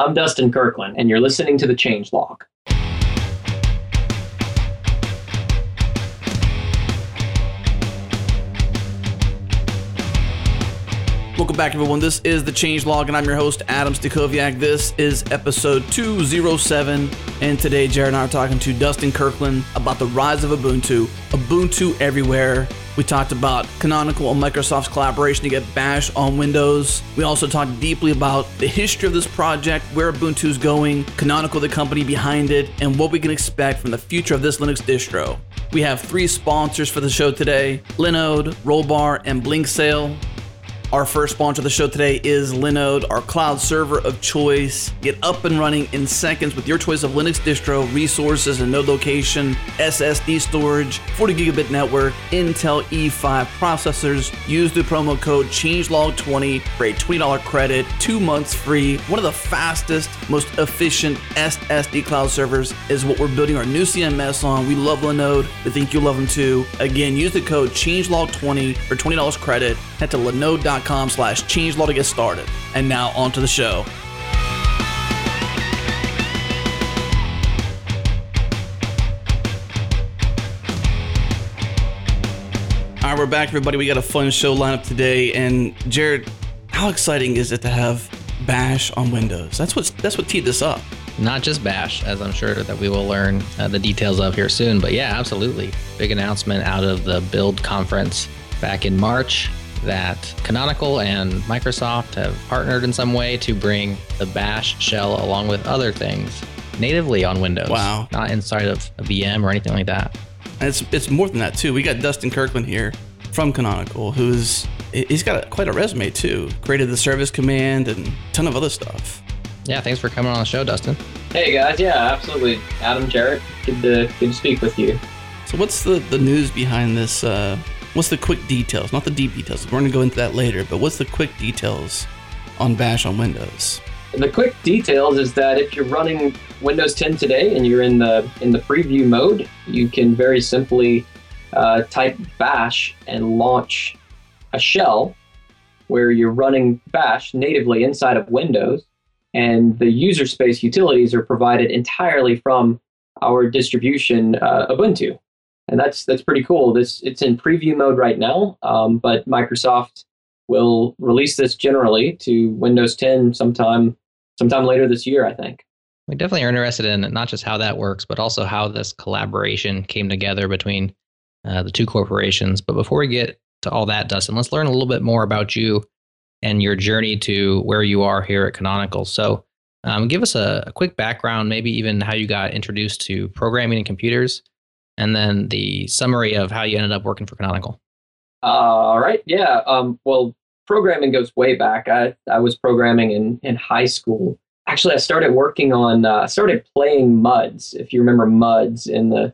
I'm Dustin Kirkland, and you're listening to the Change Welcome back, everyone. This is the Change Log, and I'm your host, Adam Stacoviak. This is episode 207, and today Jared and I are talking to Dustin Kirkland about the rise of Ubuntu, Ubuntu everywhere. We talked about Canonical and Microsoft's collaboration to get Bash on Windows. We also talked deeply about the history of this project, where Ubuntu is going, Canonical, the company behind it, and what we can expect from the future of this Linux distro. We have three sponsors for the show today Linode, Rollbar, and Blinksail. Our first sponsor of the show today is Linode, our cloud server of choice. Get up and running in seconds with your choice of Linux distro, resources, and node location, SSD storage, 40 gigabit network, Intel E5 processors. Use the promo code ChangeLog20 for a $20 credit, two months free. One of the fastest, most efficient SSD cloud servers is what we're building our new CMS on. We love Linode. We think you'll love them too. Again, use the code ChangeLog20 for $20 credit. Head to linode.com com slash changelog to get started. And now on to the show. All right, we're back, everybody. We got a fun show lineup today. And Jared, how exciting is it to have Bash on Windows? That's what that's what teed this up. Not just Bash, as I'm sure that we will learn uh, the details of here soon. But yeah, absolutely. Big announcement out of the Build conference back in March that Canonical and Microsoft have partnered in some way to bring the Bash shell along with other things natively on Windows. Wow. Not inside of a VM or anything like that. And it's, it's more than that, too. We got Dustin Kirkland here from Canonical, who's he's got a, quite a resume, too. Created the service command and a ton of other stuff. Yeah, thanks for coming on the show, Dustin. Hey, guys. Yeah, absolutely. Adam Jared, good to, good to speak with you. So, what's the, the news behind this? Uh, what's the quick details? Not the deep details. We're going to go into that later, but what's the quick details on Bash on Windows? The quick details is that if you're running Windows 10 today and you're in the in the preview mode, you can very simply uh, type Bash and launch a shell where you're running Bash natively inside of Windows, and the user space utilities are provided entirely from our distribution uh, Ubuntu and that's that's pretty cool. This it's in preview mode right now, um, but Microsoft will release this generally to Windows 10 sometime sometime later this year, I think. We definitely are interested in not just how that works, but also how this collaboration came together between uh, the two corporations. But before we get to all that, Dustin, let's learn a little bit more about you and your journey to where you are here at Canonical. So, um, give us a, a quick background, maybe even how you got introduced to programming and computers, and then the summary of how you ended up working for Canonical. All right. Yeah. Um, well, programming goes way back. I, I was programming in, in high school. Actually, I started working on, uh, started playing MUDs, if you remember MUDs in the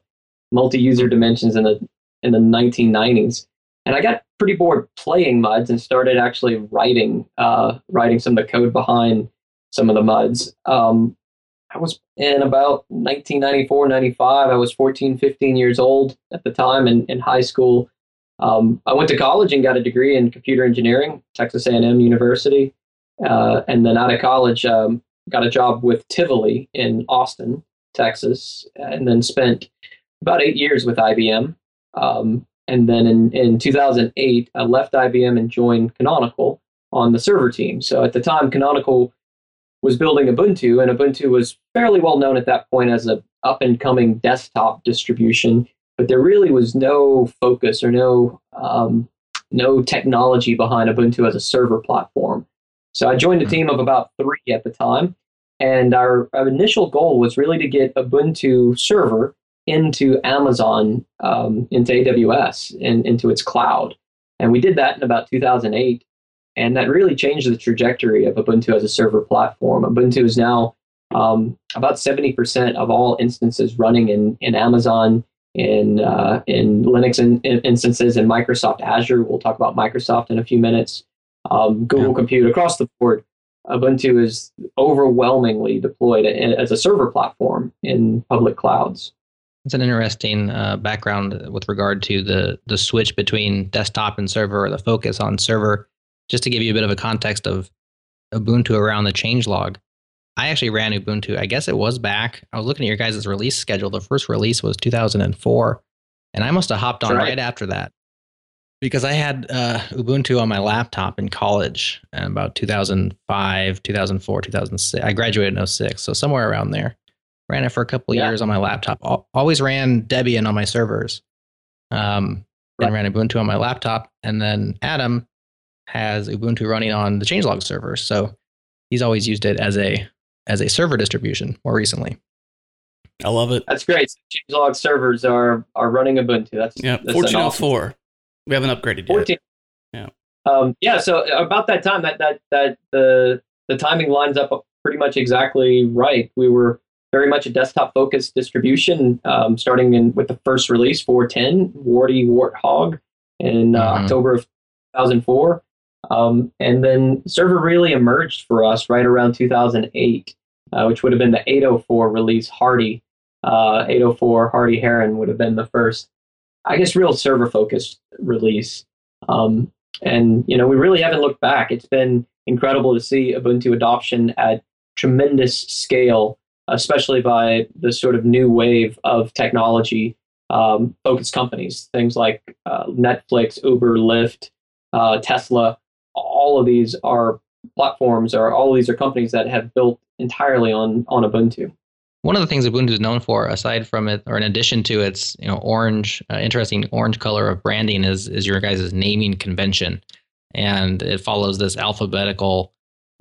multi-user dimensions in the in the 1990s. And I got pretty bored playing MUDs and started actually writing uh, writing some of the code behind some of the MUDs. Um, I was in about 1994, 95. I was 14, 15 years old at the time in, in high school. Um, I went to college and got a degree in computer engineering, Texas A&M University. Uh, and then out of college, um, got a job with Tivoli in Austin, Texas, and then spent about eight years with IBM. Um, and then in, in 2008, I left IBM and joined Canonical on the server team. So at the time, Canonical was building Ubuntu, and Ubuntu was fairly well known at that point as a up and coming desktop distribution. But there really was no focus or no um, no technology behind Ubuntu as a server platform. So I joined a team of about three at the time, and our, our initial goal was really to get Ubuntu server into Amazon, um, into AWS, and into its cloud. And we did that in about 2008. And that really changed the trajectory of Ubuntu as a server platform. Ubuntu is now um, about 70% of all instances running in, in Amazon, in, uh, in Linux in, in instances, in Microsoft Azure. We'll talk about Microsoft in a few minutes. Um, Google yeah. Compute across the board. Ubuntu is overwhelmingly deployed as a server platform in public clouds. It's an interesting uh, background with regard to the the switch between desktop and server, or the focus on server just to give you a bit of a context of Ubuntu around the changelog, I actually ran Ubuntu. I guess it was back. I was looking at your guys' release schedule. The first release was 2004, and I must have hopped on right. right after that because I had uh, Ubuntu on my laptop in college in about 2005, 2004, 2006. I graduated in 06, so somewhere around there. Ran it for a couple yeah. years on my laptop. Always ran Debian on my servers. Um, right. and ran Ubuntu on my laptop. And then Adam has Ubuntu running on the changelog server. So he's always used it as a as a server distribution more recently. I love it. That's great. Changelog servers are are running Ubuntu. That's yeah. Fourteen oh four. We haven't upgraded 14. yet. Yeah. Um, yeah. So about that time, that that that the the timing lines up pretty much exactly right. We were very much a desktop focused distribution, um, starting in with the first release 410 Warty Warthog in uh, mm-hmm. October of 2004. Um, and then server really emerged for us right around 2008, uh, which would have been the 804 release Hardy. Uh, 804 Hardy Heron would have been the first, I guess, real server focused release. Um, and, you know, we really haven't looked back. It's been incredible to see Ubuntu adoption at tremendous scale, especially by the sort of new wave of technology um, focused companies, things like uh, Netflix, Uber, Lyft, uh, Tesla all of these are platforms or all of these are companies that have built entirely on on Ubuntu. One of the things Ubuntu is known for, aside from it, or in addition to its you know orange, uh, interesting orange color of branding, is is your guys' naming convention, and it follows this alphabetical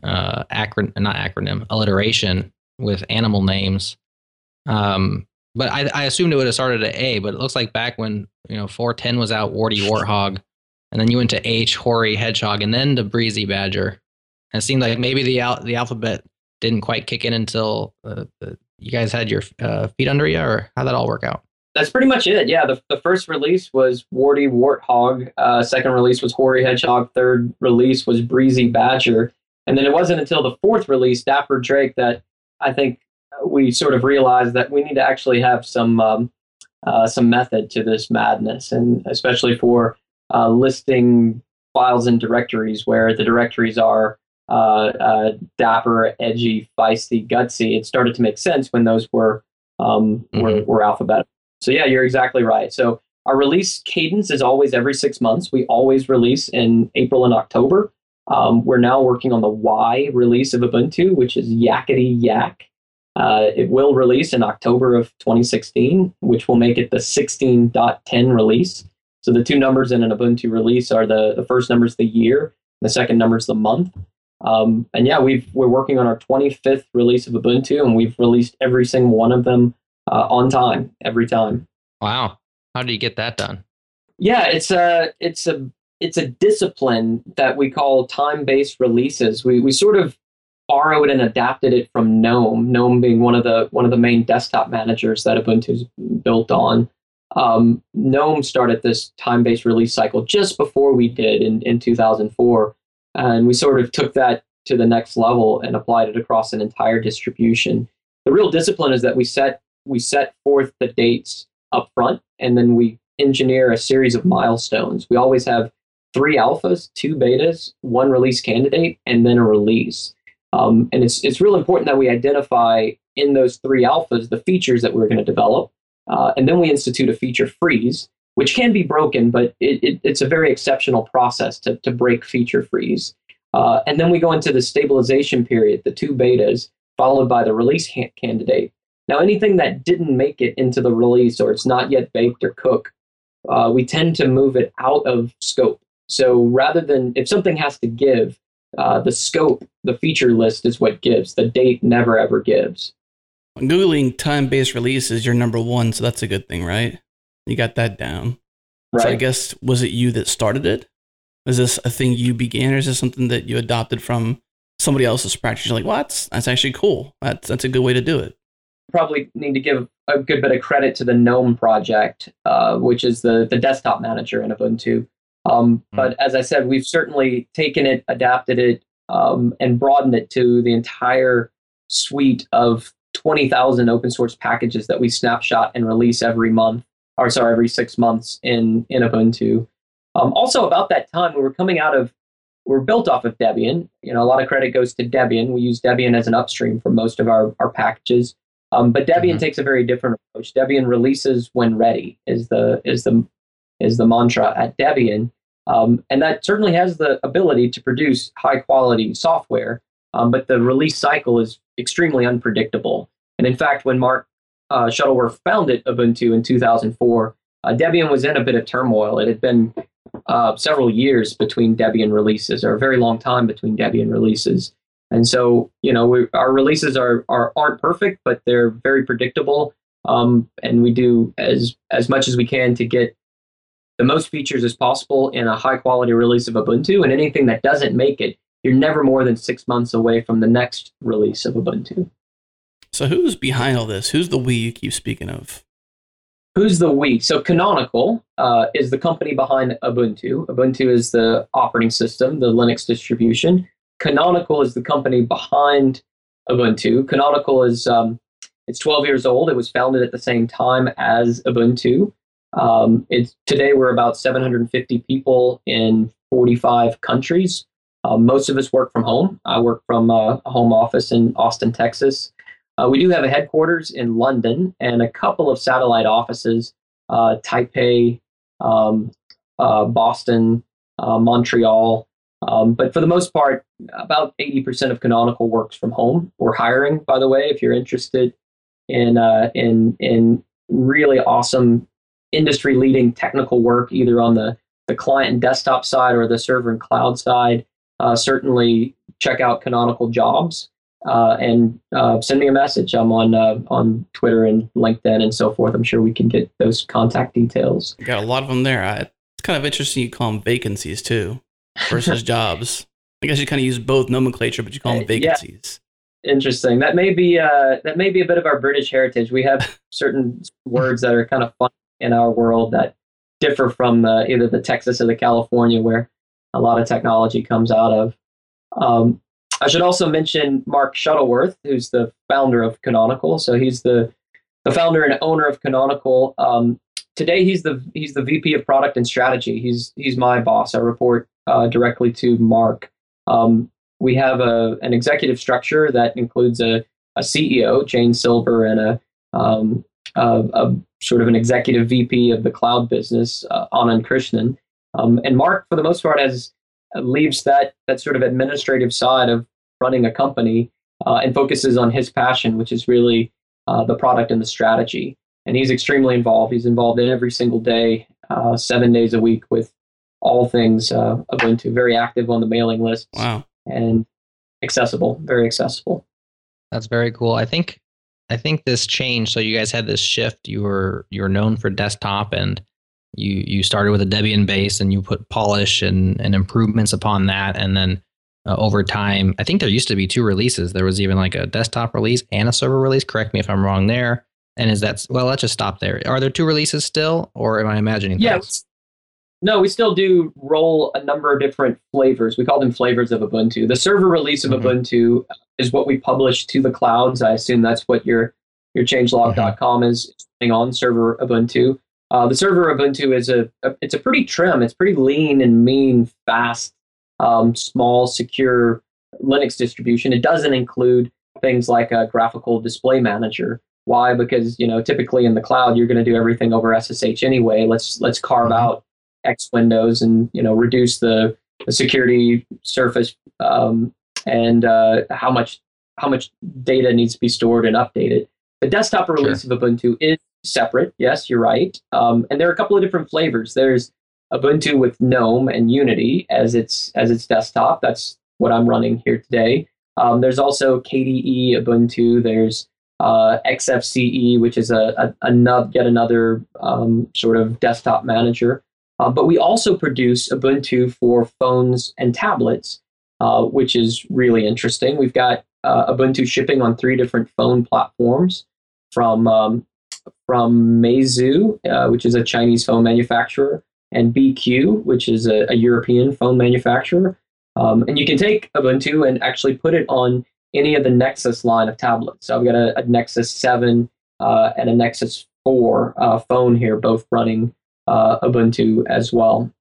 uh, acron not acronym alliteration with animal names. Um, but I, I assumed it would have started at A, but it looks like back when you know 410 was out, Warty Warthog and then you went to H, Hoary Hedgehog, and then to Breezy Badger. And it seemed like maybe the al- the alphabet didn't quite kick in until uh, you guys had your uh, feet under you, or how that all work out? That's pretty much it. Yeah, the, the first release was Warty Warthog. Uh, second release was Hoary Hedgehog. Third release was Breezy Badger. And then it wasn't until the fourth release, Dapper Drake, that I think we sort of realized that we need to actually have some um, uh, some method to this madness, and especially for uh, listing files and directories where the directories are uh, uh, dapper, edgy, feisty, gutsy. It started to make sense when those were um, mm-hmm. were, were alphabetical. So yeah, you're exactly right. So our release cadence is always every six months. We always release in April and October. Um, we're now working on the Y release of Ubuntu, which is Yakkety Yak. Uh, it will release in October of 2016, which will make it the 16.10 release. So the two numbers in an Ubuntu release are the, the first number is the year, the second number is the month. Um, and yeah, we've we're working on our 25th release of Ubuntu, and we've released every single one of them uh, on time every time. Wow, how did you get that done? Yeah, it's a it's a it's a discipline that we call time-based releases. We we sort of borrowed and adapted it from GNOME. GNOME being one of the one of the main desktop managers that Ubuntu's built on. Um, GNOME started this time based release cycle just before we did in, in 2004. And we sort of took that to the next level and applied it across an entire distribution. The real discipline is that we set we set forth the dates up front and then we engineer a series of milestones. We always have three alphas, two betas, one release candidate, and then a release. Um, and it's it's real important that we identify in those three alphas the features that we're going to develop uh, and then we institute a feature freeze, which can be broken, but it, it, it's a very exceptional process to, to break feature freeze. Uh, and then we go into the stabilization period, the two betas, followed by the release ha- candidate. Now, anything that didn't make it into the release or it's not yet baked or cooked, uh, we tend to move it out of scope. So rather than if something has to give, uh, the scope, the feature list is what gives. The date never ever gives. Googling time based release is your number one, so that's a good thing, right? You got that down. Right. So I guess was it you that started it? Is this a thing you began, or is this something that you adopted from somebody else's practice? You're like? Well, that's, actually cool. That's that's a good way to do it. Probably need to give a good bit of credit to the GNOME project, uh, which is the the desktop manager in Ubuntu. Um, mm-hmm. But as I said, we've certainly taken it, adapted it, um, and broadened it to the entire suite of 20,000 open source packages that we snapshot and release every month, or sorry, every six months in, in Ubuntu. Um, also, about that time, we were coming out of we're built off of Debian. You know, a lot of credit goes to Debian. We use Debian as an upstream for most of our, our packages. Um, but Debian mm-hmm. takes a very different approach. Debian releases when ready is the is the is the mantra at Debian, um, and that certainly has the ability to produce high quality software. Um, but the release cycle is extremely unpredictable. And in fact, when Mark uh, Shuttleworth founded Ubuntu in 2004, uh, Debian was in a bit of turmoil. It had been uh, several years between Debian releases, or a very long time between Debian releases. And so, you know, we, our releases are, are aren't perfect, but they're very predictable. Um, and we do as as much as we can to get the most features as possible in a high quality release of Ubuntu. And anything that doesn't make it, you're never more than six months away from the next release of Ubuntu. So, who's behind all this? Who's the we you keep speaking of? Who's the we? So Canonical uh, is the company behind Ubuntu. Ubuntu is the operating system, the Linux distribution. Canonical is the company behind Ubuntu. Canonical is um, it's 12 years old. It was founded at the same time as Ubuntu. Um, it's today we're about 750 people in 45 countries. Uh, most of us work from home. I work from uh, a home office in Austin, Texas. Uh, we do have a headquarters in London and a couple of satellite offices, uh, Taipei, um, uh, Boston, uh, Montreal. Um, but for the most part, about 80% of Canonical works from home. We're hiring, by the way, if you're interested in uh, in in really awesome industry leading technical work, either on the the client and desktop side or the server and cloud side. Uh, certainly check out Canonical Jobs uh, and uh, send me a message. I'm on uh, on Twitter and LinkedIn and so forth. I'm sure we can get those contact details. You got a lot of them there. I, it's kind of interesting you call them vacancies too versus jobs. I guess you kind of use both nomenclature, but you call them vacancies. Yeah. Interesting. That may be uh, that may be a bit of our British heritage. We have certain words that are kind of fun in our world that differ from uh, either the Texas or the California, where a lot of technology comes out of. Um, I should also mention Mark Shuttleworth, who's the founder of Canonical. So he's the the founder and owner of Canonical. Um, today, he's the he's the VP of Product and Strategy. He's he's my boss. I report uh, directly to Mark. Um, we have a an executive structure that includes a, a CEO, Jane Silber, and a, um, a, a sort of an executive VP of the cloud business, uh, Anand Krishnan. Um, and Mark, for the most part, has uh, leaves that that sort of administrative side of running a company uh, and focuses on his passion, which is really uh, the product and the strategy. And he's extremely involved. He's involved in every single day, uh, seven days a week with all things uh, Ubuntu. Very active on the mailing list. Wow. And accessible, very accessible. That's very cool. I think I think this changed. So you guys had this shift. You were you were known for desktop and you you started with a Debian base and you put polish and, and improvements upon that and then uh, over time. I think there used to be two releases. There was even like a desktop release and a server release. Correct me if I'm wrong there. And is that well? Let's just stop there. Are there two releases still, or am I imagining? Yes. No, we still do roll a number of different flavors. We call them flavors of Ubuntu. The server release of mm-hmm. Ubuntu is what we publish to the clouds. I assume that's what your your changelog.com mm-hmm. is on server Ubuntu. Uh, the server Ubuntu is a, a, it's a pretty trim, it's pretty lean and mean, fast um, small, secure Linux distribution. It doesn't include things like a graphical display manager. Why? Because you know typically in the cloud you're going to do everything over SSH anyway. Let's let's carve mm-hmm. out X windows and you know reduce the, the security surface um, and uh, how much how much data needs to be stored and updated. The desktop release sure. of Ubuntu is separate. Yes, you're right. Um, and there are a couple of different flavors. There's Ubuntu with GNOME and Unity as its as its desktop. That's what I'm running here today. Um, there's also KDE Ubuntu. There's uh, XFCE, which is a, a, a yet another um, sort of desktop manager. Uh, but we also produce Ubuntu for phones and tablets, uh, which is really interesting. We've got uh, Ubuntu shipping on three different phone platforms, from um, from Meizu, uh, which is a Chinese phone manufacturer, and BQ, which is a, a European phone manufacturer. Um, and you can take Ubuntu and actually put it on any of the Nexus line of tablets. So I've got a, a Nexus 7 uh, and a Nexus 4 uh, phone here, both running uh, Ubuntu as well.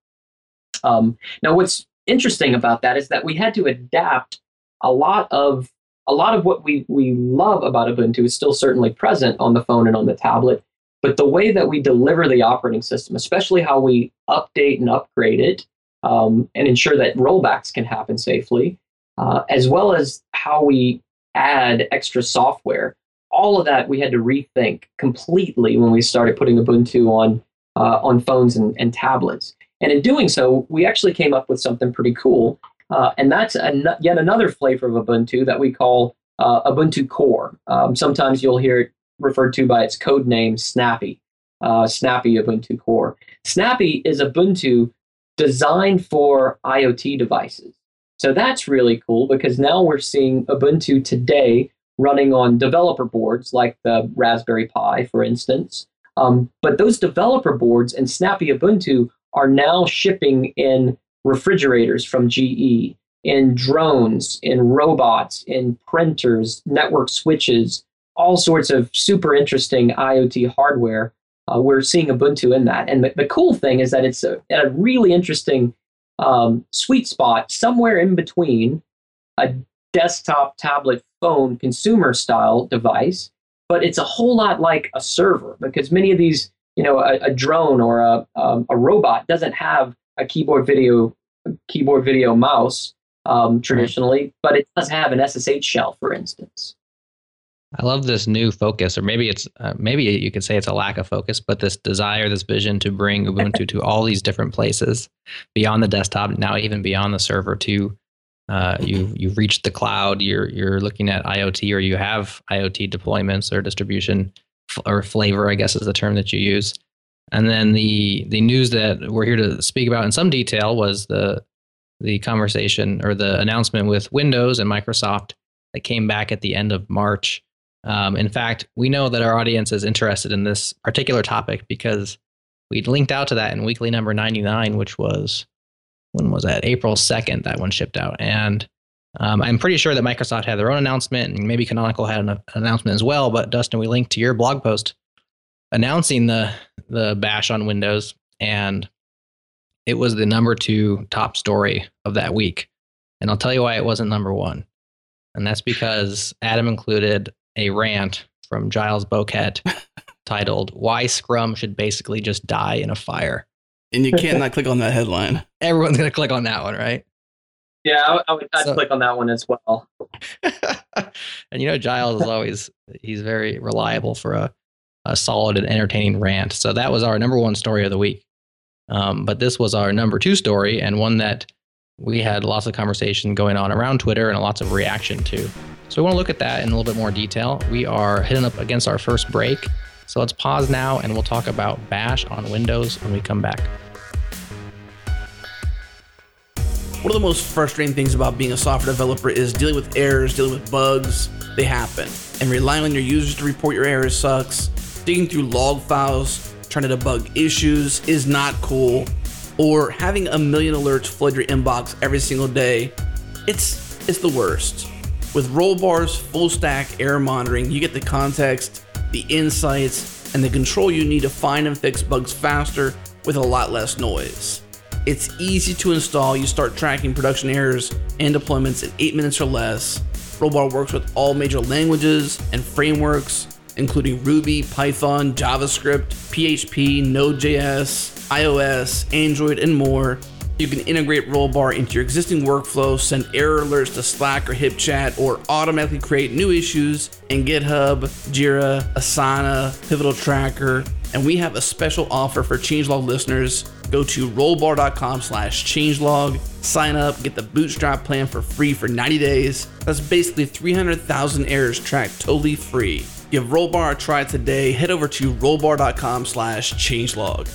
Um, now, what's interesting about that is that we had to adapt a lot of a lot of what we we love about Ubuntu is still certainly present on the phone and on the tablet, but the way that we deliver the operating system, especially how we update and upgrade it, um, and ensure that rollbacks can happen safely, uh, as well as how we add extra software. All of that we had to rethink completely when we started putting Ubuntu on uh, on phones and, and tablets. And in doing so, we actually came up with something pretty cool. Uh, and that's an- yet another flavor of Ubuntu that we call uh, Ubuntu Core. Um, sometimes you'll hear it referred to by its code name Snappy, uh, Snappy Ubuntu Core. Snappy is Ubuntu designed for IoT devices. So that's really cool because now we're seeing Ubuntu today running on developer boards like the Raspberry Pi, for instance. Um, but those developer boards and Snappy Ubuntu are now shipping in refrigerators from GE, in drones, in robots, in printers, network switches, all sorts of super interesting IoT hardware. Uh, we're seeing Ubuntu in that. And the, the cool thing is that it's a, a really interesting um, sweet spot somewhere in between a desktop, tablet, phone, consumer style device, but it's a whole lot like a server because many of these you know, a, a drone or a, um, a robot doesn't have a keyboard video keyboard video mouse um, traditionally, but it does have an SSH shell, for instance. I love this new focus, or maybe it's uh, maybe you could say it's a lack of focus, but this desire, this vision to bring Ubuntu to all these different places beyond the desktop, now even beyond the server. too. uh, you you've reached the cloud. You're you're looking at IoT, or you have IoT deployments or distribution or flavor, I guess is the term that you use. And then the the news that we're here to speak about in some detail was the the conversation or the announcement with Windows and Microsoft that came back at the end of March. Um, in fact, we know that our audience is interested in this particular topic because we linked out to that in weekly number 99, which was when was that? April 2nd, that one shipped out. And um, I'm pretty sure that Microsoft had their own announcement, and maybe Canonical had an, announcement as well. But Dustin, we linked to your blog post announcing the the bash on Windows, and it was the number two top story of that week. And I'll tell you why it wasn't number one, and that's because Adam included a rant from Giles Bowkett titled "Why Scrum Should Basically Just Die in a Fire." And you can't not click on that headline. Everyone's gonna click on that one, right? Yeah, I, I would I'd so, click on that one as well. and you know, Giles is always he's very reliable for a, a solid and entertaining rant. So that was our number one story of the week. Um, but this was our number two story and one that we had lots of conversation going on around Twitter and lots of reaction to. So we want to look at that in a little bit more detail. We are hitting up against our first break. So let's pause now and we'll talk about Bash on Windows when we come back. One of the most frustrating things about being a software developer is dealing with errors, dealing with bugs. They happen. And relying on your users to report your errors sucks. Digging through log files, trying to debug issues is not cool. Or having a million alerts flood your inbox every single day. It's it's the worst. With Rollbar's full stack error monitoring, you get the context, the insights, and the control you need to find and fix bugs faster with a lot less noise. It's easy to install. You start tracking production errors and deployments in 8 minutes or less. Rollbar works with all major languages and frameworks, including Ruby, Python, JavaScript, PHP, Node.js, iOS, Android, and more. You can integrate Rollbar into your existing workflow, send error alerts to Slack or HipChat, or automatically create new issues in GitHub, Jira, Asana, Pivotal Tracker. And we have a special offer for changelog listeners Go to rollbar.com slash changelog, sign up, get the bootstrap plan for free for 90 days. That's basically 300,000 errors tracked totally free. Give Rollbar a try today. Head over to rollbar.com slash changelog.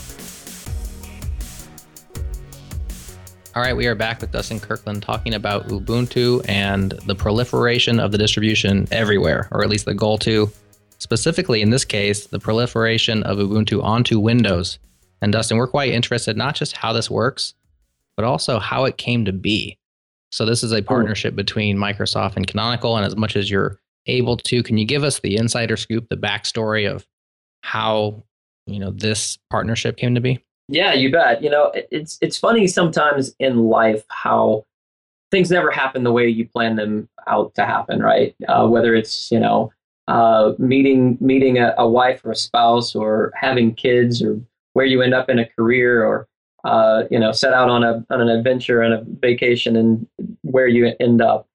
All right, we are back with Dustin Kirkland talking about Ubuntu and the proliferation of the distribution everywhere, or at least the goal to. Specifically, in this case, the proliferation of Ubuntu onto Windows. And Dustin, we're quite interested not just how this works, but also how it came to be. So this is a partnership between Microsoft and Canonical, and as much as you're able to, can you give us the insider scoop, the backstory of how you know this partnership came to be? Yeah, you bet. You know, it's it's funny sometimes in life how things never happen the way you plan them out to happen, right? Uh, whether it's you know uh, meeting meeting a, a, wife or a spouse, or having kids, or where you end up in a career, or uh, you know set out on a on an adventure and a vacation, and where you end up.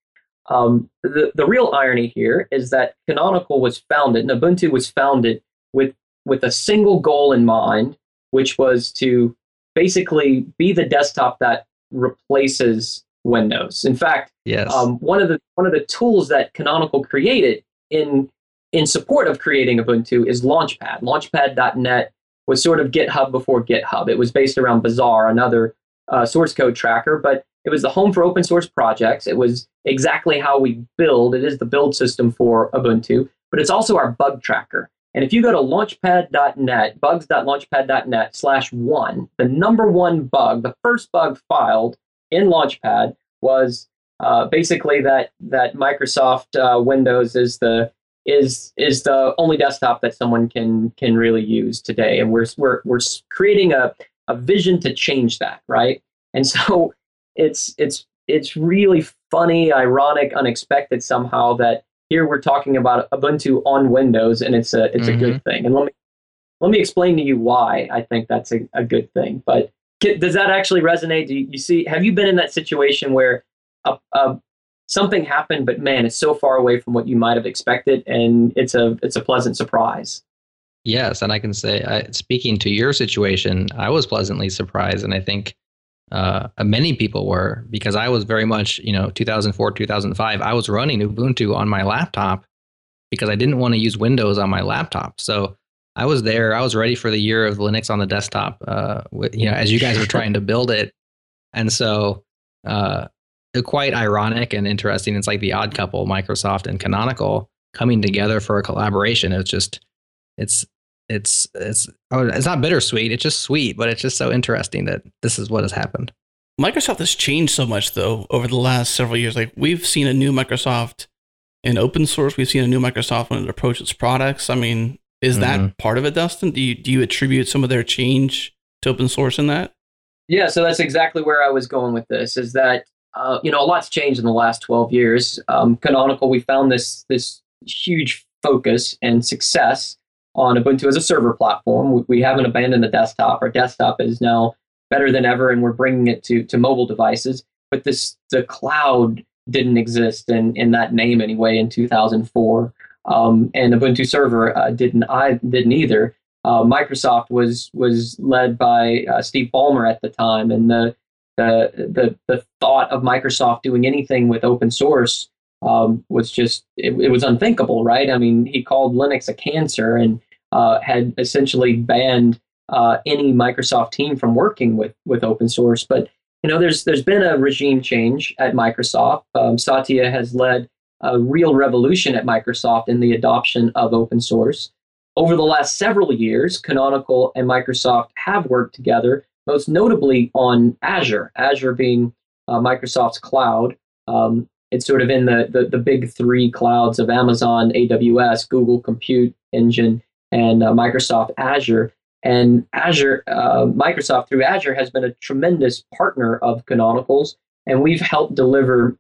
Um, the the real irony here is that Canonical was founded, and Ubuntu was founded with with a single goal in mind, which was to basically be the desktop that replaces Windows. In fact, yes. Um, one of the one of the tools that Canonical created in in support of creating Ubuntu is Launchpad. Launchpad.net was sort of GitHub before GitHub. It was based around Bazaar, another uh, source code tracker, but it was the home for open source projects. It was exactly how we build. It is the build system for Ubuntu, but it's also our bug tracker. And if you go to launchpad.net, bugs.launchpad.net slash one, the number one bug, the first bug filed in Launchpad was uh, basically that that Microsoft uh, Windows is the is is the only desktop that someone can can really use today, and we're we're we're creating a a vision to change that, right? And so it's it's it's really funny, ironic, unexpected somehow that here we're talking about Ubuntu on Windows, and it's a it's mm-hmm. a good mm-hmm. thing. And let me let me explain to you why I think that's a, a good thing. But does that actually resonate? Do you, you see? Have you been in that situation where a, a, something happened, but man, it's so far away from what you might have expected, and it's a it's a pleasant surprise. Yes, and I can say, I, speaking to your situation, I was pleasantly surprised, and I think uh, many people were because I was very much, you know, 2004, 2005. I was running Ubuntu on my laptop because I didn't want to use Windows on my laptop. So I was there. I was ready for the year of Linux on the desktop. Uh, you know, as you guys were trying to build it, and so uh, quite ironic and interesting. It's like the odd couple, Microsoft and Canonical, coming together for a collaboration. It's just, it's, it's, it's, oh, it's not bittersweet. It's just sweet, but it's just so interesting that this is what has happened. Microsoft has changed so much though over the last several years. Like we've seen a new Microsoft in open source. We've seen a new Microsoft when it approaches products. I mean, is that mm-hmm. part of it, Dustin? Do you do you attribute some of their change to open source in that? Yeah, so that's exactly where I was going with this. Is that uh, you know a lot's changed in the last twelve years. Um, Canonical, we found this this huge focus and success on Ubuntu as a server platform. We, we haven't abandoned the desktop. Our desktop is now better than ever, and we're bringing it to to mobile devices. But this the cloud didn't exist in in that name anyway in 2004 um, and Ubuntu Server uh, didn't I didn't either. Uh, Microsoft was was led by uh, Steve Ballmer at the time, and the, the the the thought of Microsoft doing anything with open source um, was just it, it, was unthinkable, right? I mean, he called Linux a cancer and uh, had essentially banned uh, any Microsoft team from working with with open source. But you know, there's there's been a regime change at Microsoft. Um, Satya has led a real revolution at Microsoft in the adoption of open source. Over the last several years, Canonical and Microsoft have worked together, most notably on Azure, Azure being uh, Microsoft's cloud. Um, it's sort of in the, the, the, big three clouds of Amazon, AWS, Google Compute Engine, and uh, Microsoft Azure. And Azure, uh, Microsoft through Azure has been a tremendous partner of Canonical's, and we've helped deliver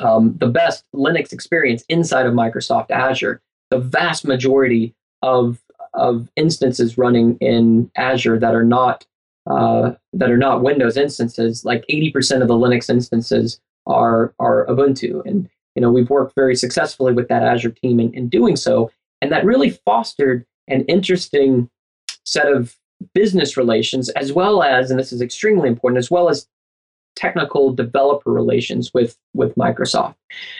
um, the best Linux experience inside of Microsoft Azure. The vast majority of of instances running in Azure that are not uh, that are not Windows instances, like 80% of the Linux instances are are Ubuntu, and you know we've worked very successfully with that Azure team in, in doing so, and that really fostered an interesting set of business relations as well as, and this is extremely important, as well as technical developer relations with with Microsoft.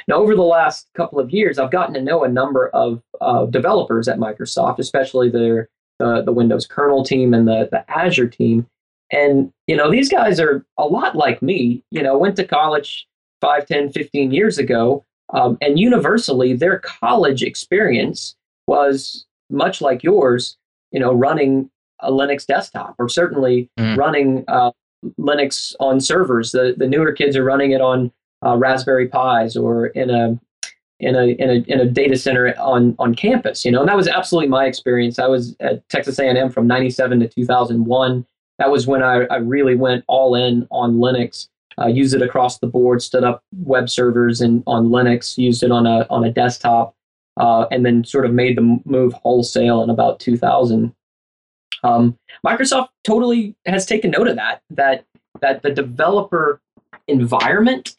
Now, over the last couple of years, I've gotten to know a number of uh, developers at Microsoft, especially their the, the Windows kernel team and the the Azure team. And you know, these guys are a lot like me. You know, went to college 5, 10, 15 years ago, um, and universally, their college experience was much like yours. You know, running a Linux desktop, or certainly mm. running uh, Linux on servers. The the newer kids are running it on uh, Raspberry Pis or in a in a, in a in a data center on on campus. You know, and that was absolutely my experience. I was at Texas A&M from '97 to 2001. That was when I, I really went all in on Linux. Uh, used it across the board, stood up web servers and on Linux, used it on a on a desktop, uh, and then sort of made the move wholesale in about 2000. Um, Microsoft totally has taken note of that. That that the developer environment,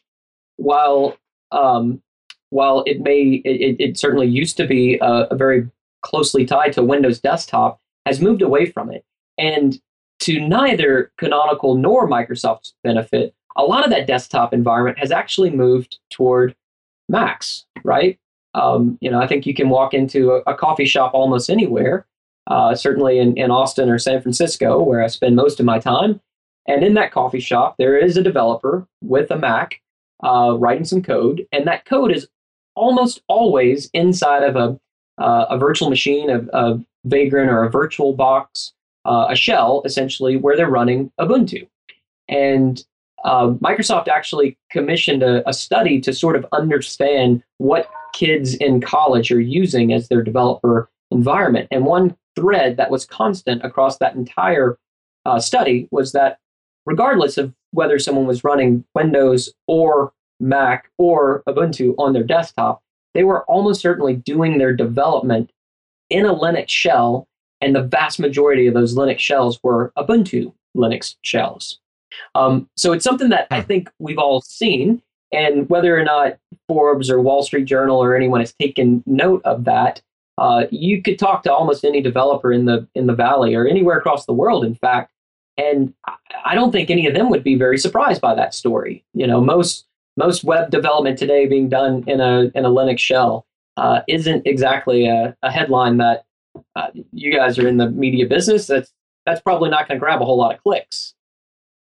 while um, while it may it, it certainly used to be a, a very closely tied to Windows desktop, has moved away from it. And to neither Canonical nor Microsoft's benefit, a lot of that desktop environment has actually moved toward Macs, right? Um, you know, I think you can walk into a, a coffee shop almost anywhere, uh, certainly in, in Austin or San Francisco, where I spend most of my time. And in that coffee shop, there is a developer with a Mac uh, writing some code, and that code is almost always inside of a uh, a virtual machine, a, a, Vagrant or a virtual box, uh, a shell essentially where they're running Ubuntu. And uh, Microsoft actually commissioned a, a, study to sort of understand what kids in college are using as their developer environment. And one thread that was constant across that entire uh, study was that regardless of whether someone was running Windows or Mac or Ubuntu on their desktop, they were almost certainly doing their development in a Linux shell, and the vast majority of those Linux shells were Ubuntu Linux shells. Um, so it's something that I hmm. think we've all seen, and whether or not Forbes or Wall Street Journal or anyone has taken note of that, uh, you could talk to almost any developer in the in the valley or anywhere across the world, in fact, and I don't think any of them would be very surprised by that story. You know, most most web development today being done in a in a Linux shell uh, isn't exactly a, a headline that uh, you guys are in the media business. That's that's probably not going to grab a whole lot of clicks,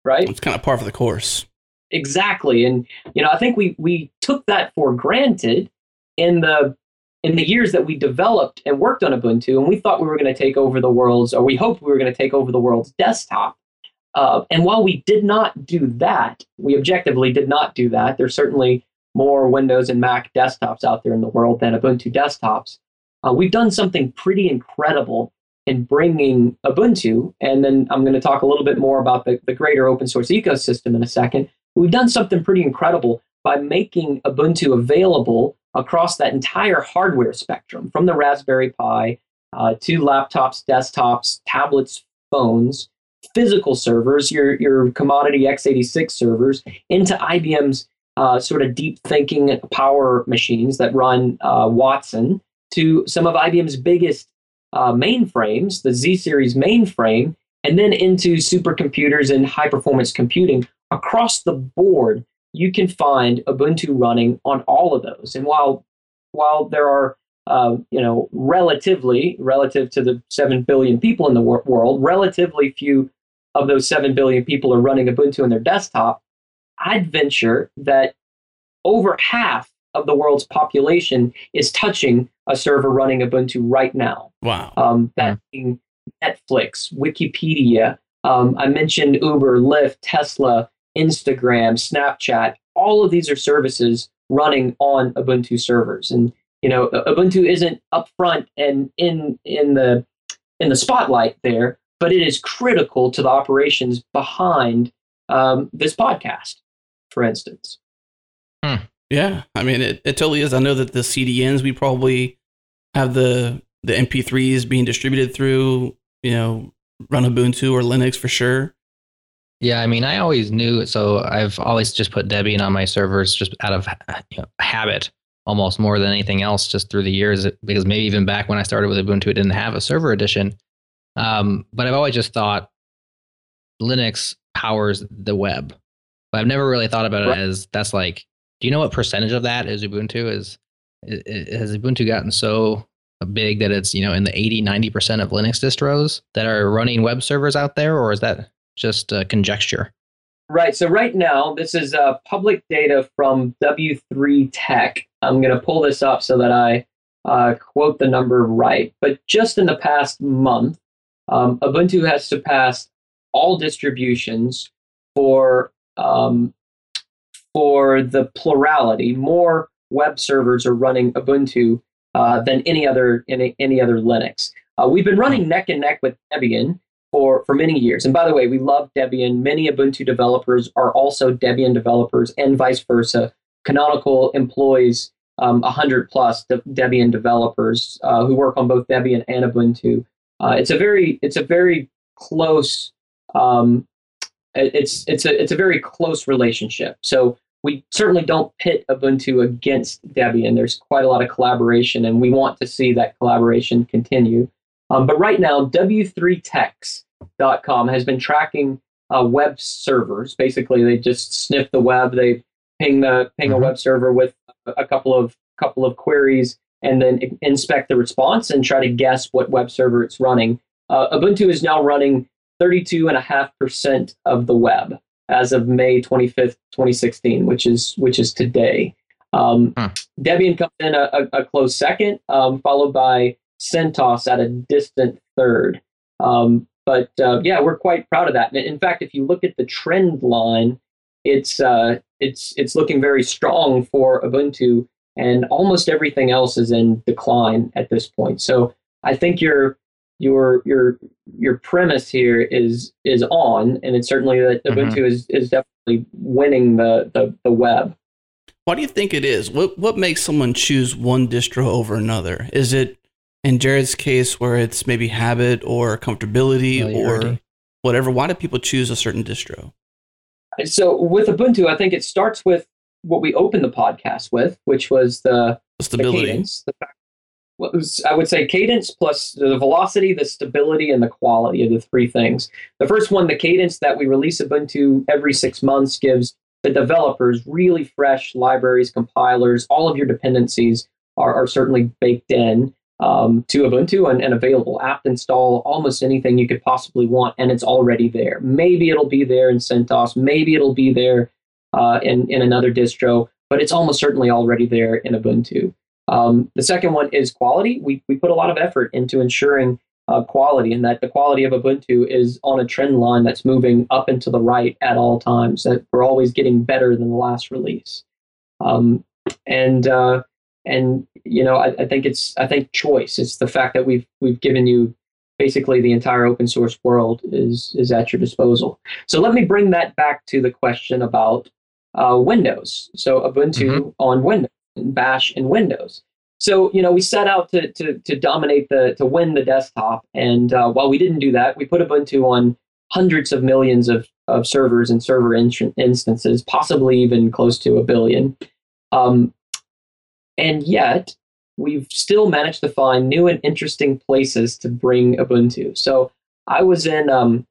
right? It's kind of par for the course. Exactly, and you know I think we we took that for granted in the in the years that we developed and worked on Ubuntu, and we thought we were going to take over the world's, or we hoped we were going to take over the world's desktop. Uh, and while we did not do that, we objectively did not do that. There's certainly more Windows and Mac desktops out there in the world than Ubuntu desktops. Uh, we've done something pretty incredible in bringing Ubuntu, and then I'm going to talk a little bit more about the, the greater open source ecosystem in a second. We've done something pretty incredible by making Ubuntu available across that entire hardware spectrum, from the Raspberry Pi uh, to laptops, desktops, tablets, phones, physical servers, your, your commodity x86 servers, into IBM's uh, sort of deep thinking power machines that run uh, Watson, to some of IBM's biggest uh, mainframes, the Z series mainframe, and then into supercomputers and high performance computing. Across the board, you can find Ubuntu running on all of those. And while while there are uh, you know relatively relative to the seven billion people in the wor- world, relatively few of those 7 billion people are running Ubuntu on their desktop, I'd venture that over half of the world's population is touching a server running Ubuntu right now. Wow. Um, that being Netflix, Wikipedia. Um, I mentioned Uber, Lyft, Tesla, Instagram, Snapchat. All of these are services running on Ubuntu servers, and you know Ubuntu isn't upfront and in in the in the spotlight there, but it is critical to the operations behind um, this podcast, for instance. Hmm. Yeah, I mean, it, it totally is. I know that the CDNs we probably have the the MP3s being distributed through, you know, run Ubuntu or Linux for sure. Yeah, I mean, I always knew. So I've always just put Debian on my servers just out of you know, habit, almost more than anything else, just through the years. Because maybe even back when I started with Ubuntu, it didn't have a server edition. Um, but I've always just thought Linux powers the web. But I've never really thought about it right. as that's like, do you know what percentage of that is Ubuntu? Is, is has Ubuntu gotten so big that it's you know in the 80 90% of linux distros that are running web servers out there or is that just uh, conjecture right so right now this is uh, public data from w3 tech i'm going to pull this up so that i uh, quote the number right but just in the past month um, Ubuntu has surpassed all distributions for um, for the plurality. More web servers are running Ubuntu uh, than any other any, any other Linux. Uh, we've been running neck and neck with Debian for, for many years. And by the way, we love Debian. Many Ubuntu developers are also Debian developers and vice versa. Canonical employs um, 100 plus de- Debian developers uh, who work on both Debian and Ubuntu. Uh, it's a very it's a very close um, it's it's a it's a very close relationship. So we certainly don't pit Ubuntu against Debian. There's quite a lot of collaboration, and we want to see that collaboration continue. Um, but right now, W3Techs.com has been tracking uh, web servers. Basically, they just sniff the web. They ping the ping mm-hmm. a web server with a couple of couple of queries, and then inspect the response and try to guess what web server it's running. Uh, Ubuntu is now running 32.5% of the web as of May 25th, 2016, which is which is today. Um, huh. Debian comes in a, a, close second, um, followed by CentOS at a distant third. Um, but uh, yeah, we're quite proud of that. In fact, if you look at the trend line, it's uh, it's it's looking very strong for Ubuntu, and almost everything else is in decline at this point. So I think your your your your premise here is is on, and it's certainly that mm-hmm. Ubuntu is is definitely winning the, the the web. Why do you think it is? What what makes someone choose one distro over another? Is it in Jared's case where it's maybe habit or comfortability or whatever? Why do people choose a certain distro? So with Ubuntu, I think it starts with what we opened the podcast with, which was the, the stability, the cadence, the fact I would say cadence plus the velocity, the stability, and the quality of the three things. The first one, the cadence that we release Ubuntu every six months gives the developers really fresh libraries, compilers, all of your dependencies are, are certainly baked in um, to Ubuntu and, and available. apt install, almost anything you could possibly want, and it's already there. Maybe it'll be there in CentOS, maybe it'll be there uh, in, in another distro, but it's almost certainly already there in Ubuntu. Um, the second one is quality. We, we put a lot of effort into ensuring uh, quality and that the quality of Ubuntu is on a trend line that's moving up and to the right at all times, that we're always getting better than the last release. Um, and uh, and you know I, I, think it's I think choice. It's the fact that we've we've given you basically the entire open source world is is at your disposal. So let me bring that back to the question about uh, Windows. So Ubuntu mm-hmm. on Windows. Bash and Windows. So you know we set out to to to dominate the to win the desktop, and uh, while we didn't do that, we put Ubuntu on hundreds of millions of of servers and server in- instances, possibly even close to a billion. Um, and yet we've still managed to find new and interesting places to bring Ubuntu. So I was in um,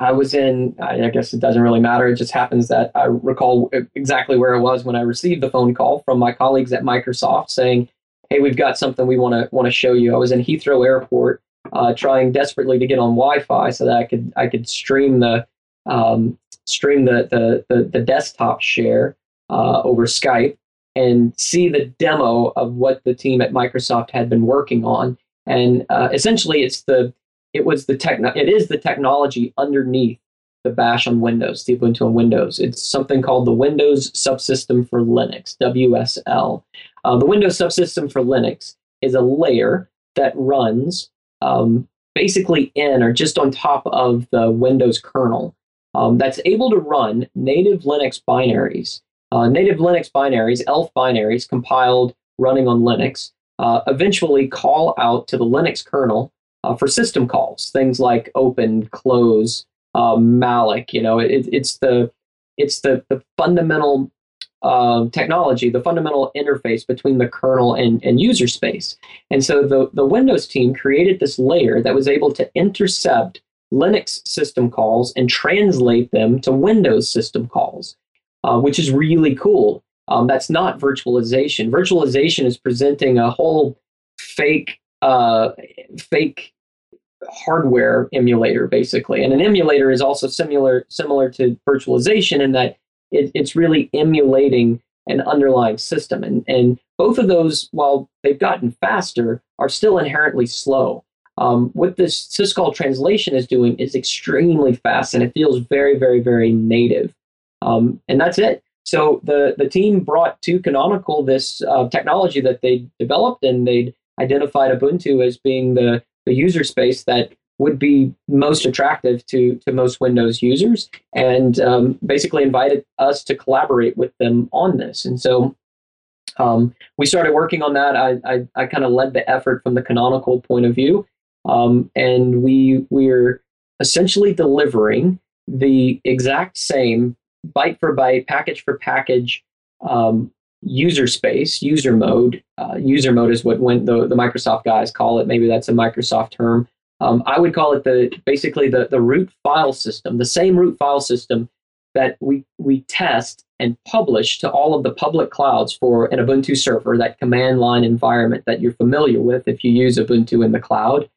I was in, I guess it doesn't really matter. It just happens that I recall exactly where I was when I received the phone call from my colleagues at Microsoft saying, Hey, we've got something we want to want to show you. I was in Heathrow Airport, uh, trying desperately to get on Wi-Fi so that I could I could stream the um, stream the, the the, the desktop share uh, over Skype and see the demo of what the team at Microsoft had been working on. And uh, essentially, it's the it was the tech it is the technology underneath the bash on windows the ubuntu on windows. It's something called the windows subsystem for linux wsl uh, the windows subsystem for linux is a layer that runs um, basically in or just on top of the windows kernel um, that's able to run native linux binaries uh, native linux binaries elf binaries compiled running on linux uh, eventually call out to the linux kernel uh, for system calls, things like open, close, uh, malloc. You know, it, it's the it's the the fundamental uh, technology, the fundamental interface between the kernel and, and user space. And so the, the Windows team created this layer that was able to intercept Linux system calls and translate them to Windows system calls, uh, which is really cool. Um, that's not virtualization. Virtualization is presenting a whole fake uh, fake hardware emulator basically. And an emulator is also similar similar to virtualization in that it, it's really emulating an underlying system. And, and both of those while they've gotten faster are still inherently slow. Um, what this syscall translation is doing is extremely fast and it feels very very very native. Um, and that's it. So the, the team brought to canonical this uh, technology that they developed and they'd identified Ubuntu as being the, the user space that would be most attractive to to most Windows users, and um, basically invited us to collaborate with them on this. And so um, we started working on that. I I, I kind of led the effort from the canonical point of view, um, and we we're essentially delivering the exact same byte for byte, package for package um, user space, user mode. Uh, user mode is what when the, the Microsoft guys call it. Maybe that's a Microsoft term. Um, I would call it the basically the, the root file system, the same root file system that we we test and publish to all of the public clouds for an Ubuntu server, that command line environment that you're familiar with if you use Ubuntu in the cloud.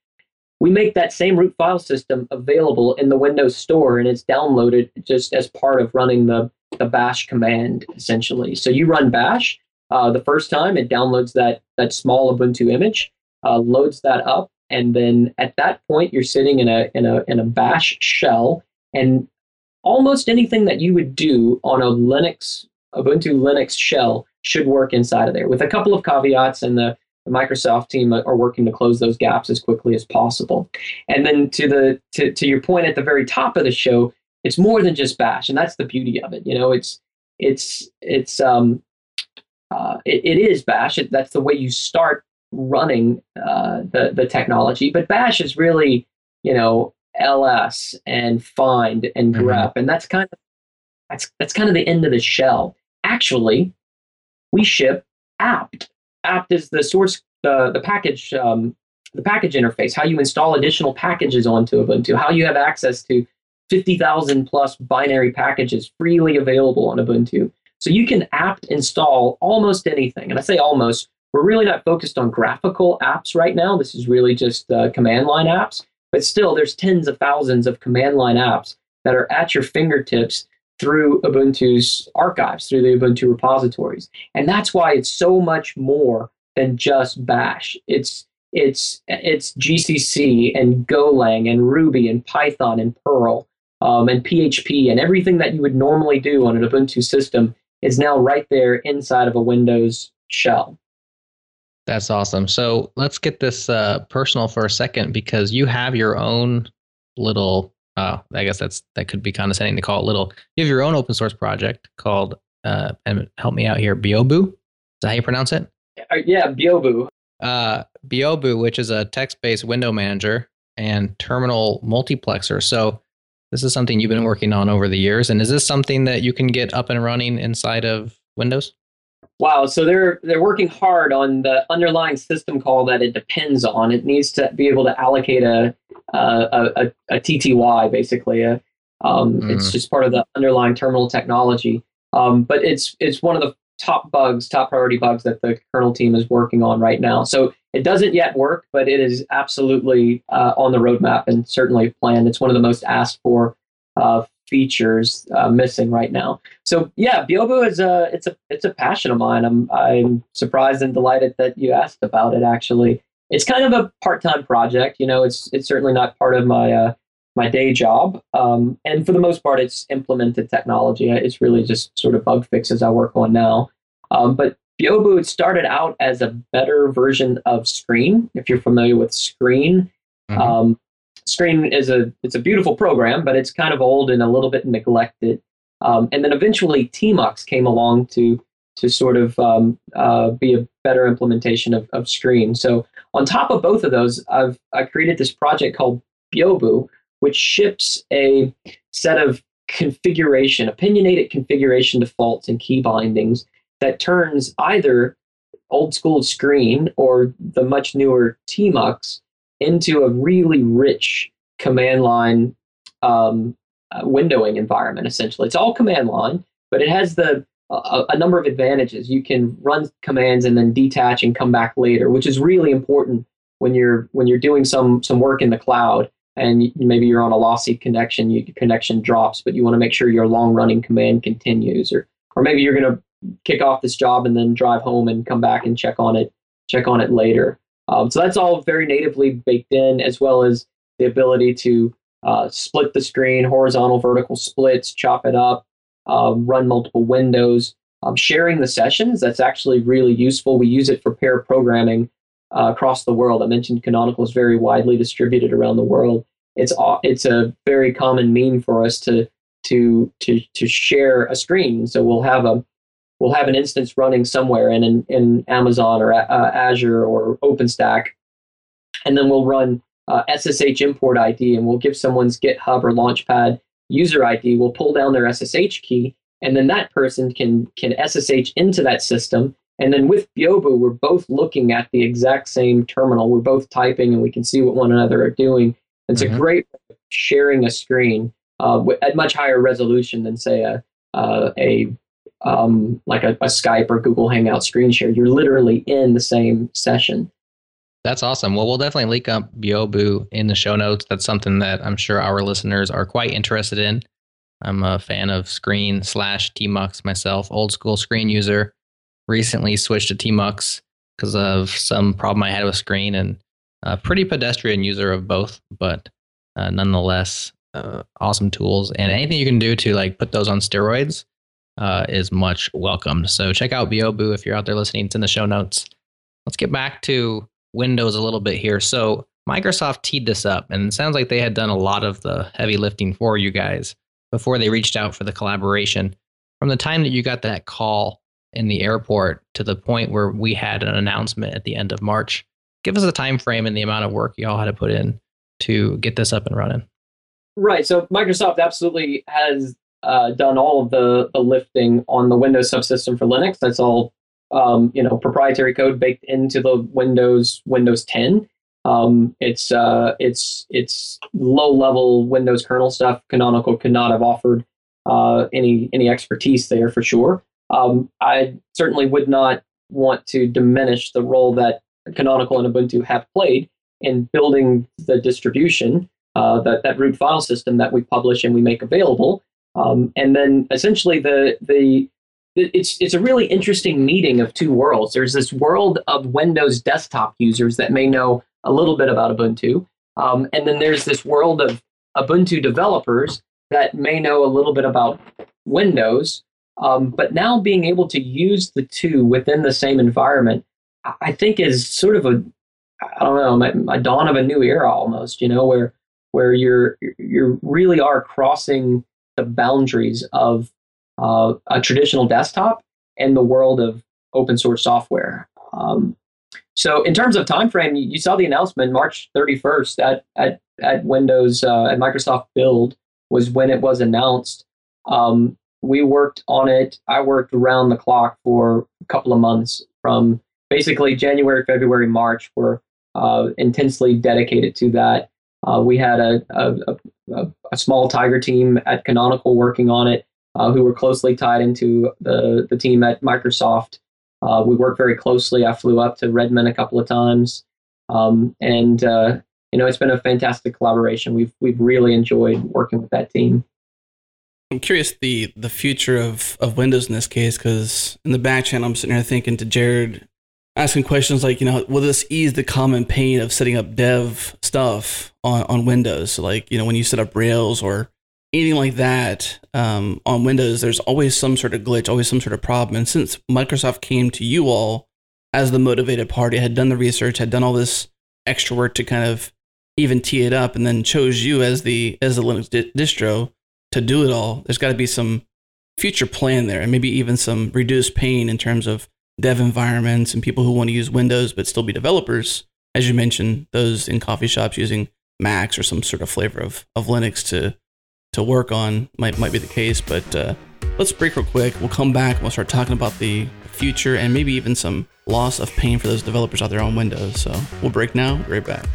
We make that same root file system available in the Windows Store, and it's downloaded just as part of running the the bash command essentially. So you run bash uh, the first time, it downloads that that small Ubuntu image, uh, loads that up, and then at that point you're sitting in a in a in a bash shell, and almost anything that you would do on a Linux Ubuntu Linux shell should work inside of there, with a couple of caveats and the the Microsoft team are working to close those gaps as quickly as possible. And then to the to, to your point at the very top of the show, it's more than just bash and that's the beauty of it you know it's it's it's um uh, it, it is bash it, that's the way you start running uh, the the technology but bash is really you know ls and find and mm-hmm. grep mm-hmm. and that's kind of that's that's kind of the end of the shell actually we ship apt apt is the source the the package um, the package interface how you install additional packages onto ubuntu how you have access to 50,000 plus binary packages freely available on Ubuntu. So you can apt install almost anything. And I say almost, we're really not focused on graphical apps right now. This is really just uh, command line apps. But still, there's tens of thousands of command line apps that are at your fingertips through Ubuntu's archives, through the Ubuntu repositories. And that's why it's so much more than just Bash. It's it's it's GCC and Golang and Ruby and Python and Perl um, and PHP and everything that you would normally do on an Ubuntu system is now right there inside of a Windows shell. That's awesome. So let's get this uh, personal for a second because you have your own little. Uh, I guess that's that could be condescending to call it little. You have your own open source project called uh, and help me out here, Byobu. Is that how you pronounce it? Uh, yeah, Byobu. Uh, Byobu, which is a text-based window manager and terminal multiplexer. So this is something you've been working on over the years, and is this something that you can get up and running inside of Windows? Wow, so they're they're working hard on the underlying system call that it depends on. It needs to be able to allocate a a, a, a TTY basically. A, um, mm. It's just part of the underlying terminal technology. Um, but it's it's one of the top bugs, top priority bugs that the kernel team is working on right now. So it doesn't yet work, but it is absolutely uh, on the roadmap and certainly planned. It's one of the most asked for uh, features uh, missing right now. So yeah, Byobu is a it's a it's a passion of mine. I'm I'm surprised and delighted that you asked about it. Actually, it's kind of a part time project. You know, it's it's certainly not part of my uh, my day job. Um, and for the most part, it's implemented technology. It's really just sort of bug fixes I work on now. Um, but Byobu started out as a better version of Screen. If you're familiar with Screen, mm-hmm. um, Screen is a it's a beautiful program, but it's kind of old and a little bit neglected. Um, and then eventually Tmux came along to to sort of um, uh, be a better implementation of, of Screen. So on top of both of those, I've I created this project called Byobu, which ships a set of configuration, opinionated configuration defaults and key bindings that turns either old school screen or the much newer Tmux into a really rich command line um, uh, windowing environment. Essentially, it's all command line, but it has the a, a, number of advantages. You can run commands and then detach and come back later, which is really important when you're when you're doing some some work in the cloud and maybe you're on a lossy connection, you, connection drops, but you want to make sure your long running command continues, or or maybe you're going to kick off this job and then drive home and come back and check on it check on it later. Um, so that's all very natively baked in, as well as the ability to uh, split the screen, horizontal, vertical splits, chop it up, um, run multiple windows. Um, sharing the sessions, that's actually really useful. We use it for pair programming uh, across the world. I mentioned Canonical is very widely distributed around the world. it's it's a very common mean for us to to to to share a screen. So we'll have a we'll have an instance running somewhere in in, in Amazon or uh, Azure or OpenStack, and then we'll run uh, SSH import ID, and we'll give someone's GitHub or Launchpad user ID. We'll pull down their SSH key, and then that person can can SSH into that system. And then with Byobu, we're both looking at the exact same terminal. We're both typing, and we can see what one another are doing. It's mm-hmm. a great sharing a screen uh, at much higher resolution than say a uh, a um, like a, a, Skype or Google Hangout screen share. You're literally in the same session. That's awesome. Well, we'll definitely link up Byobu in the show notes. That's something that I'm sure our listeners are quite interested in. I'm a fan of Screen slash Tmux myself, old school Screen user. Recently switched to Tmux because of some problem I had with Screen and a pretty pedestrian user of both, but uh, nonetheless, uh, awesome tools. And anything you can do to like put those on steroids uh, is much welcomed. So check out Byobu if you're out there listening. It's in the show notes. Let's get back to Windows a little bit here. So Microsoft teed this up, and it sounds like they had done a lot of the heavy lifting for you guys before they reached out for the collaboration. From the time that you got that call in the airport to the point where we had an announcement at the end of March, give us a time frame and the amount of work you all had to put in to get this up and running. Right. So Microsoft absolutely has uh, done all of the, the lifting on the Windows subsystem for Linux. That's all um, you know proprietary code baked into the Windows Windows 10. Um, it's uh, it's it's low level Windows kernel stuff. Canonical could not have offered uh, any any expertise there for sure. Um, I certainly would not want to diminish the role that Canonical and Ubuntu have played in building the distribution, uh, that that root file system that we publish and we make available. Um, and then essentially the the it's it's a really interesting meeting of two worlds. There's this world of Windows desktop users that may know a little bit about Ubuntu, um, and then there's this world of Ubuntu developers that may know a little bit about Windows. Um, but now being able to use the two within the same environment, I think is sort of a I don't know a dawn of a new era almost. You know where where you're you really are crossing the boundaries of uh, a traditional desktop and the world of open source software. Um, so in terms of time frame, you, saw the announcement March 31st at at, at Windows uh, at Microsoft Build was when it was announced. Um, we worked on it. I worked around the clock for a couple of months from basically January, February, March. Were uh, intensely dedicated to that. Uh, we had a, a, a, a, small Tiger team at Canonical working on it, uh, who were closely tied into the, the team at Microsoft. Uh, we worked very closely. I flew up to Redmond a couple of times, um, and uh, you know it's been a fantastic collaboration. We've we've really enjoyed working with that team. I'm curious the the future of of Windows in this case because in the back channel I'm sitting here thinking to Jared asking questions like, you know, will this ease the common pain of setting up dev stuff on, on Windows? So like, you know, when you set up Rails or anything like that um, on Windows, there's always some sort of glitch, always some sort of problem. And since Microsoft came to you all as the motivated party, had done the research, had done all this extra work to kind of even tee it up, and then chose you as the as the Linux di- distro to do it all, there's got to be some future plan there, and maybe even some reduced pain in terms of dev environments and people who want to use Windows but still be developers. As you mentioned, those in coffee shops using Macs or some sort of flavor of, of Linux to to work on might might be the case. But uh, let's break real quick. We'll come back. We'll start talking about the future and maybe even some loss of pain for those developers out there on Windows. So we'll break now. Right back.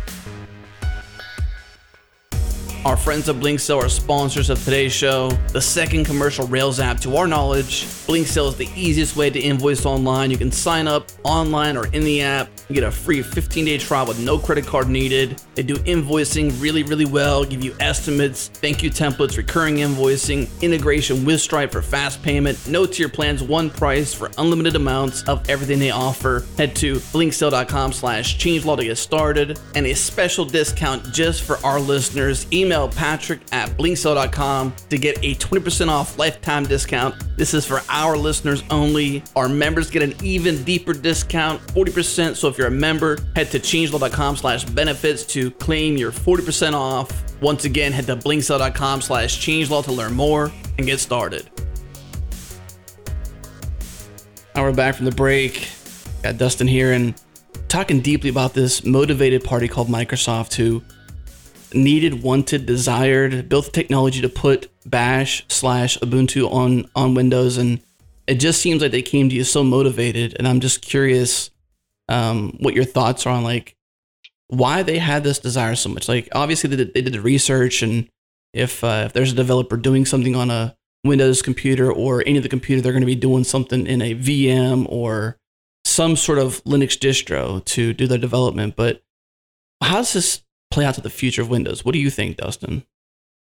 Our friends at Blinksale are sponsors of today's show. The second commercial Rails app to our knowledge, Blinksale is the easiest way to invoice online. You can sign up online or in the app. Get a free 15 day trial with no credit card needed. They do invoicing really, really well, give you estimates, thank you templates, recurring invoicing, integration with Stripe for fast payment, no tier plans, one price for unlimited amounts of everything they offer. Head to blinksale.com slash changelog to get started and a special discount just for our listeners. Email email patrick at blinksale.com to get a 20% off lifetime discount. This is for our listeners only. Our members get an even deeper discount, 40%. So if you're a member, head to changelog.com slash benefits to claim your 40% off Once again, head to blinksale.com slash changelog to learn more and get started. Now we're back from the break. Got Dustin here and talking deeply about this motivated party called Microsoft who needed, wanted, desired, built the technology to put Bash slash Ubuntu on on Windows, and it just seems like they came to you so motivated. And I'm just curious um, what your thoughts are on like why they had this desire so much. Like obviously they did, they did the research, and if uh, if there's a developer doing something on a Windows computer or any of the computer, they're going to be doing something in a VM or some sort of Linux distro to do their development. But how does this play out to the future of Windows? What do you think, Dustin?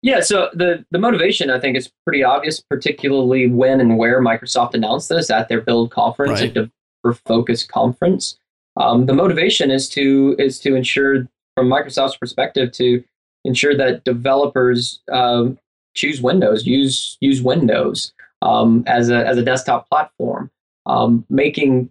Yeah, so the the motivation I think is pretty obvious, particularly when and where Microsoft announced this at their Build conference, right. a developer focused conference. Um, the motivation is to is to ensure, from Microsoft's perspective, to ensure that developers uh, choose Windows, use use Windows um, as a as a desktop platform, um, making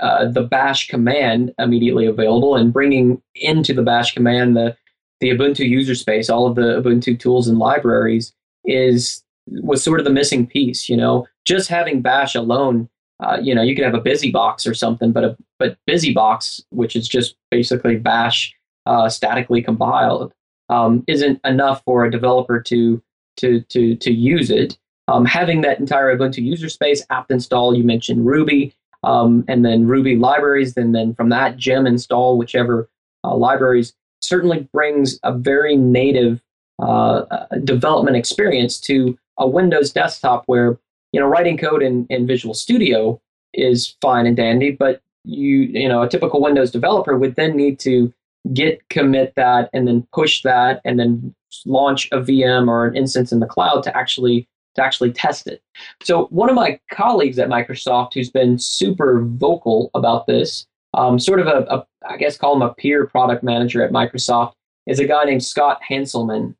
uh, the bash command immediately available and bringing into the bash command the the Ubuntu user space, all of the Ubuntu tools and libraries is was sort of the missing piece. You know, just having bash alone, uh, you know, you could have a BusyBox or something, but a but BusyBox, which is just basically bash uh, statically compiled, um, isn't enough for a developer to to to to use it. Um, having that entire Ubuntu user space, apt install, you mentioned Ruby, um, and then Ruby libraries, and then from that gem install whichever uh, libraries certainly brings a very native uh, uh, development experience to a Windows desktop where you know writing code in, in Visual Studio is fine and dandy, but you you know a typical Windows developer would then need to git commit that and then push that and then launch a VM or an instance in the cloud to actually to actually test it. So one of my colleagues at Microsoft, who's been super vocal about this, um, sort of a, a, I guess call him a peer product manager at Microsoft, is a guy named Scott Hanselman.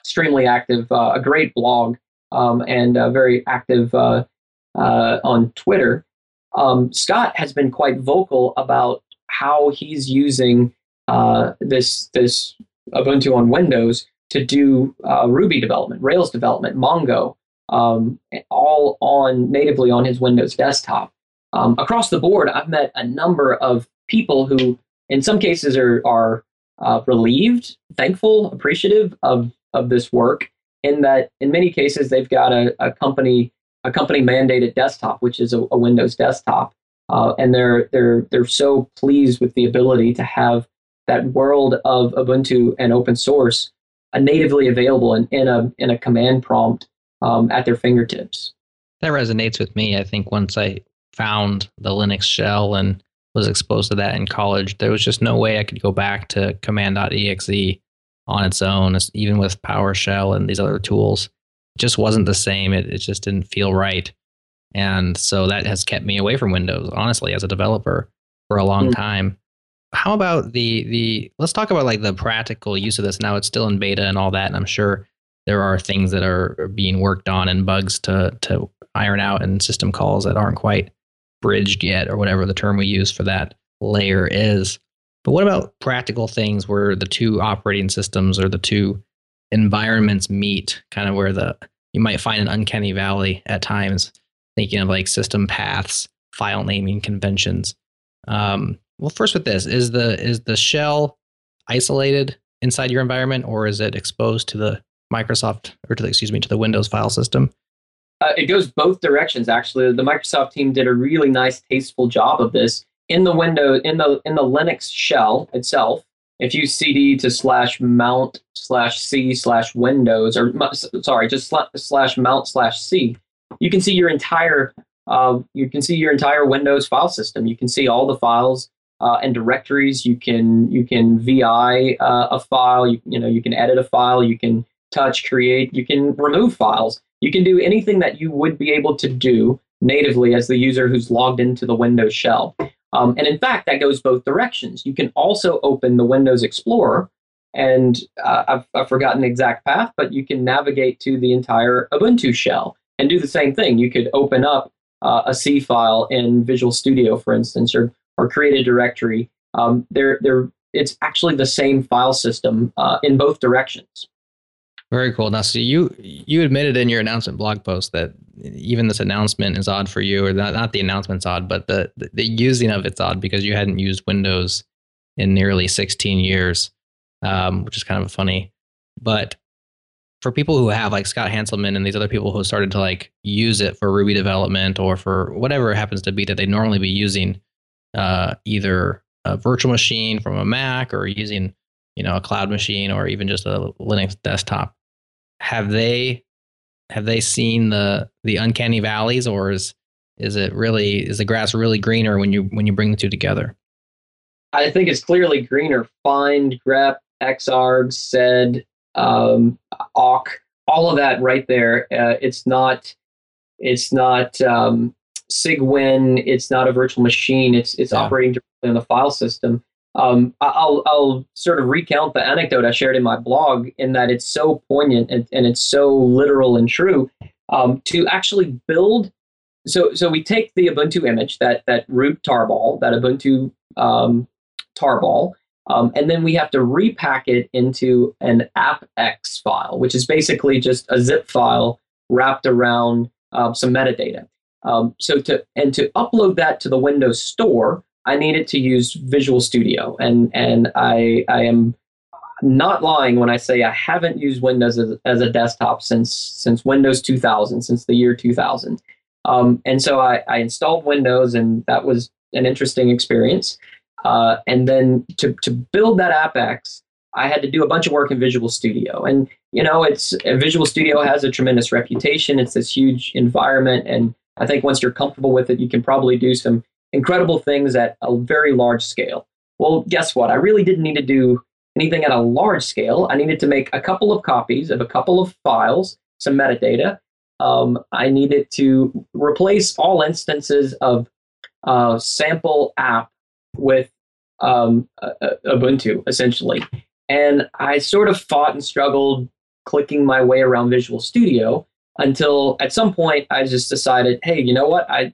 Extremely active, uh, a great blog, um, and uh, very active uh, uh, on Twitter. Um, Scott has been quite vocal about how he's using uh, this this Ubuntu on Windows to do uh, Ruby development, Rails development, Mongo, um, all on natively on his Windows desktop. Um, across the board, I've met a number of people who, in some cases, are are uh, relieved, thankful, appreciative of of this work. In that, in many cases, they've got a, a company a company mandated desktop, which is a, a Windows desktop, uh, and they're they're they're so pleased with the ability to have that world of Ubuntu and open source natively available in, in a in a command prompt um, at their fingertips. That resonates with me. I think once I found the Linux shell and was exposed to that in college, there was just no way I could go back to command.exe on its own, even with PowerShell and these other tools. It just wasn't the same. It, it just didn't feel right. And so that has kept me away from Windows, honestly, as a developer for a long mm. time how about the the let's talk about like the practical use of this. Now it's still in beta and all that and i'm sure there are things that are being worked on and bugs to to iron out and system calls that aren't quite bridged yet or whatever the term we use for that layer is. But what about practical things where the two operating systems or the two environments meet kind of where the you might find an uncanny valley at times thinking of like system paths file naming conventions. Um, well, first with this, is the is the shell isolated inside your environment or is it exposed to the Microsoft or to the, excuse me to the Windows file system? Uh, it goes both directions. Actually, the Microsoft team did a really nice, tasteful job of this in the window in the in the Linux shell itself. If you cd to slash mount slash c slash Windows or sorry, just slash mount slash c, you can see your entire uh, you can see your entire Windows file system. You can see all the files uh, and directories. You can you can VI uh, a file. You, you know you can edit a file. You can touch, create. You can remove files. You can do anything that you would be able to do natively as the user who's logged into the Windows shell. Um, and in fact, that goes both directions. You can also open the Windows Explorer, and uh, I've, I've forgotten the exact path, but you can navigate to the entire Ubuntu shell and do the same thing. You could open up uh, a C file in Visual Studio, for instance, or or create a directory. Um, there, there, it's actually the same file system uh, in both directions. Very cool. Now, so you you admitted in your announcement blog post that even this announcement is odd for you, or not, not the announcement's odd, but the, the, the using of it's odd because you hadn't used Windows in nearly 16 years, um, which is kind of funny. But for people who have like Scott Hanselman and these other people who started to like use it for Ruby development or for whatever it happens to be that they normally be using, uh, either a virtual machine from a Mac or using you know a cloud machine or even just a Linux desktop. Have they have they seen the the uncanny valleys or is is it really is the grass really greener when you when you bring the two together? I think it's clearly greener. Find grep xargs sed um, awk all of that right there uh, it's not it's not um, Cygwin it's not a virtual machine it's it's yeah. operating directly on the file system um, I'll, I'll sort of recount the anecdote I shared in my blog in that it's so poignant and, and it's so literal and true um, to actually build. So, so we take the Ubuntu image, that, that root tarball, that Ubuntu um, tarball, um, and then we have to repack it into an appx file, which is basically just a zip file wrapped around um, some metadata. Um, so to and to upload that to the Windows Store, I needed to use Visual Studio, and and I I am not lying when I say I haven't used Windows as, as a desktop since since Windows 2000, since the year 2000. Um, and so I, I installed Windows, and that was an interesting experience. Uh, and then to to build that AppX, I had to do a bunch of work in Visual Studio. And you know, it's Visual Studio has a tremendous reputation. It's this huge environment, and I think once you're comfortable with it, you can probably do some incredible things at a very large scale. Well, guess what? I really didn't need to do anything at a large scale. I needed to make a couple of copies of a couple of files, some metadata. Um, I needed to replace all instances of uh, sample app with um, uh, Ubuntu, essentially. And I sort of fought and struggled clicking my way around Visual Studio until at some point I just decided, hey, you know what? I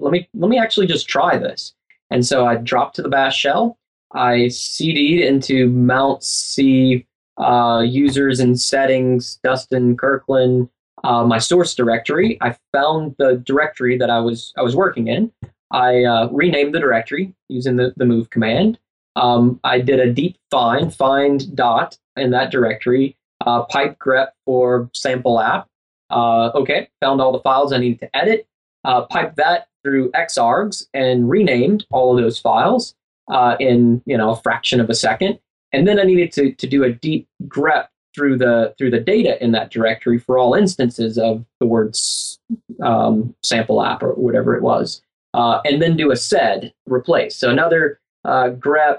let me let me actually just try this. And so I dropped to the bash shell. I CD'd into mount C uh, users and settings, Dustin Kirkland, uh, my source directory. I found the directory that I was I was working in. I uh, renamed the directory using the, the move command. Um, I did a deep find, find dot in that directory, uh, pipe grep for sample app. Uh, okay, found all the files I needed to edit. Uh, pipe that through xargs and renamed all of those files uh, in you know a fraction of a second. And then I needed to, to do a deep grep through the through the data in that directory for all instances of the words um, sample app or whatever it was, uh, and then do a sed replace. So another uh, grep,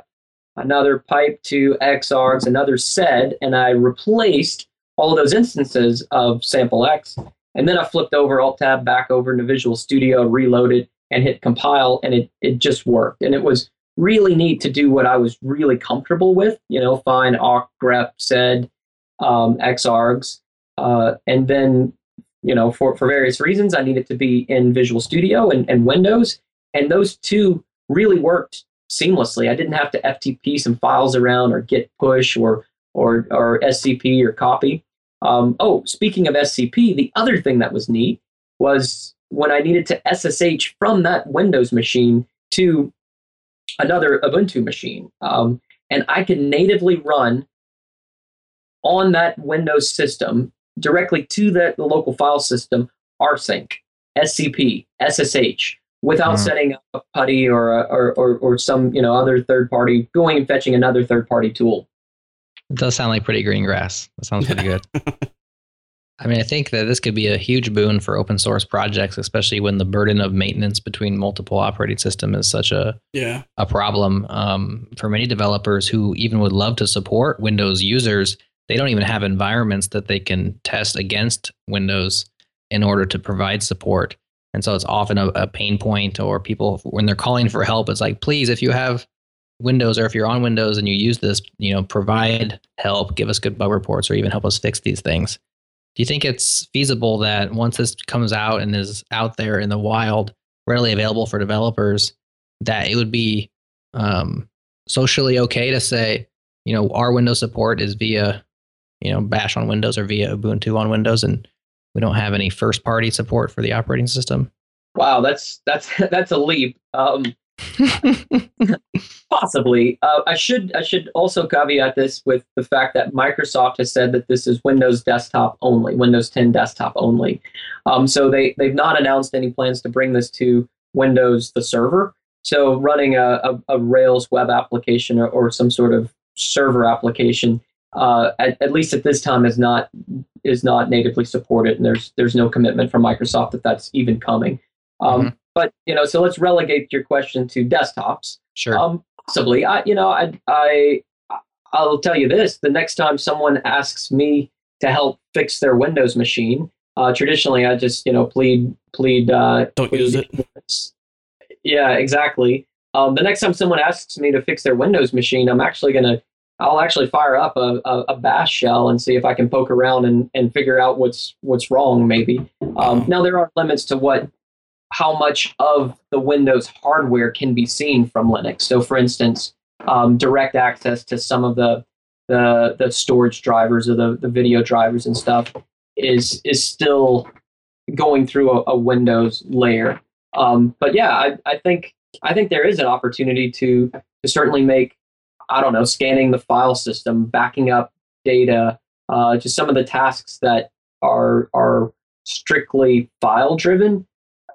another pipe to xargs, another sed, and I replaced all of those instances of sample x and then I flipped over Alt Tab back over into Visual Studio, reloaded, and hit compile, and it it just worked. And it was really neat to do what I was really comfortable with. You know, find awk, grep, sed, um, xargs, uh, and then you know for for various reasons I needed to be in Visual Studio and, and Windows, and those two really worked seamlessly. I didn't have to FTP some files around or git push or or or SCP or copy. Um, oh, speaking of SCP, the other thing that was neat was when I needed to SSH from that Windows machine to another Ubuntu machine. Um, and I could natively run on that Windows system directly to the, the local file system rsync, SCP, SSH, without mm-hmm. setting up PuTTY or, or, or, or some you know other third party, going and fetching another third party tool. It does sound like pretty green grass. That sounds pretty good. I mean, I think that this could be a huge boon for open source projects, especially when the burden of maintenance between multiple operating system is such a yeah a problem um, for many developers who even would love to support Windows users. They don't even have environments that they can test against Windows in order to provide support, and so it's often a, a pain point. Or people when they're calling for help, it's like, please, if you have Windows or if you're on Windows and you use this, you know, provide help, give us good bug reports, or even help us fix these things. Do you think it's feasible that once this comes out and is out there in the wild, readily available for developers, that it would be um, socially okay to say, you know, our Windows support is via, you know, Bash on Windows or via Ubuntu on Windows, and we don't have any first party support for the operating system? Wow, that's that's that's a leap. Um, possibly. Uh, I should I should also caveat this with the fact that Microsoft has said that this is Windows desktop only, Windows 10 desktop only. Um, so they they've not announced any plans to bring this to Windows the server. So running a, a, a Rails web application or, or, some sort of server application, uh, at, at least at this time, is not is not natively supported, and there's there's no commitment from Microsoft that that's even coming. Um, mm-hmm. But you know, so let's relegate your question to desktops. Sure. Um, possibly. I you know I I I'll tell you this: the next time someone asks me to help fix their Windows machine, uh, traditionally I just you know plead plead. Uh, Don't plead, use it. Yeah, exactly. Um, the next time someone asks me to fix their Windows machine, I'm actually gonna I'll actually fire up a, a, a, bash shell and see if I can poke around and, and figure out what's what's wrong maybe. Um, now there are limits to what how much of the Windows hardware can be seen from Linux. So for instance, um, direct access to some of the the, the storage drivers or the, the video drivers and stuff is is still going through a, a Windows layer. Um, but yeah, I, I think I think there is an opportunity to to certainly make I don't know scanning the file system, backing up data, uh, just some of the tasks that are are strictly file driven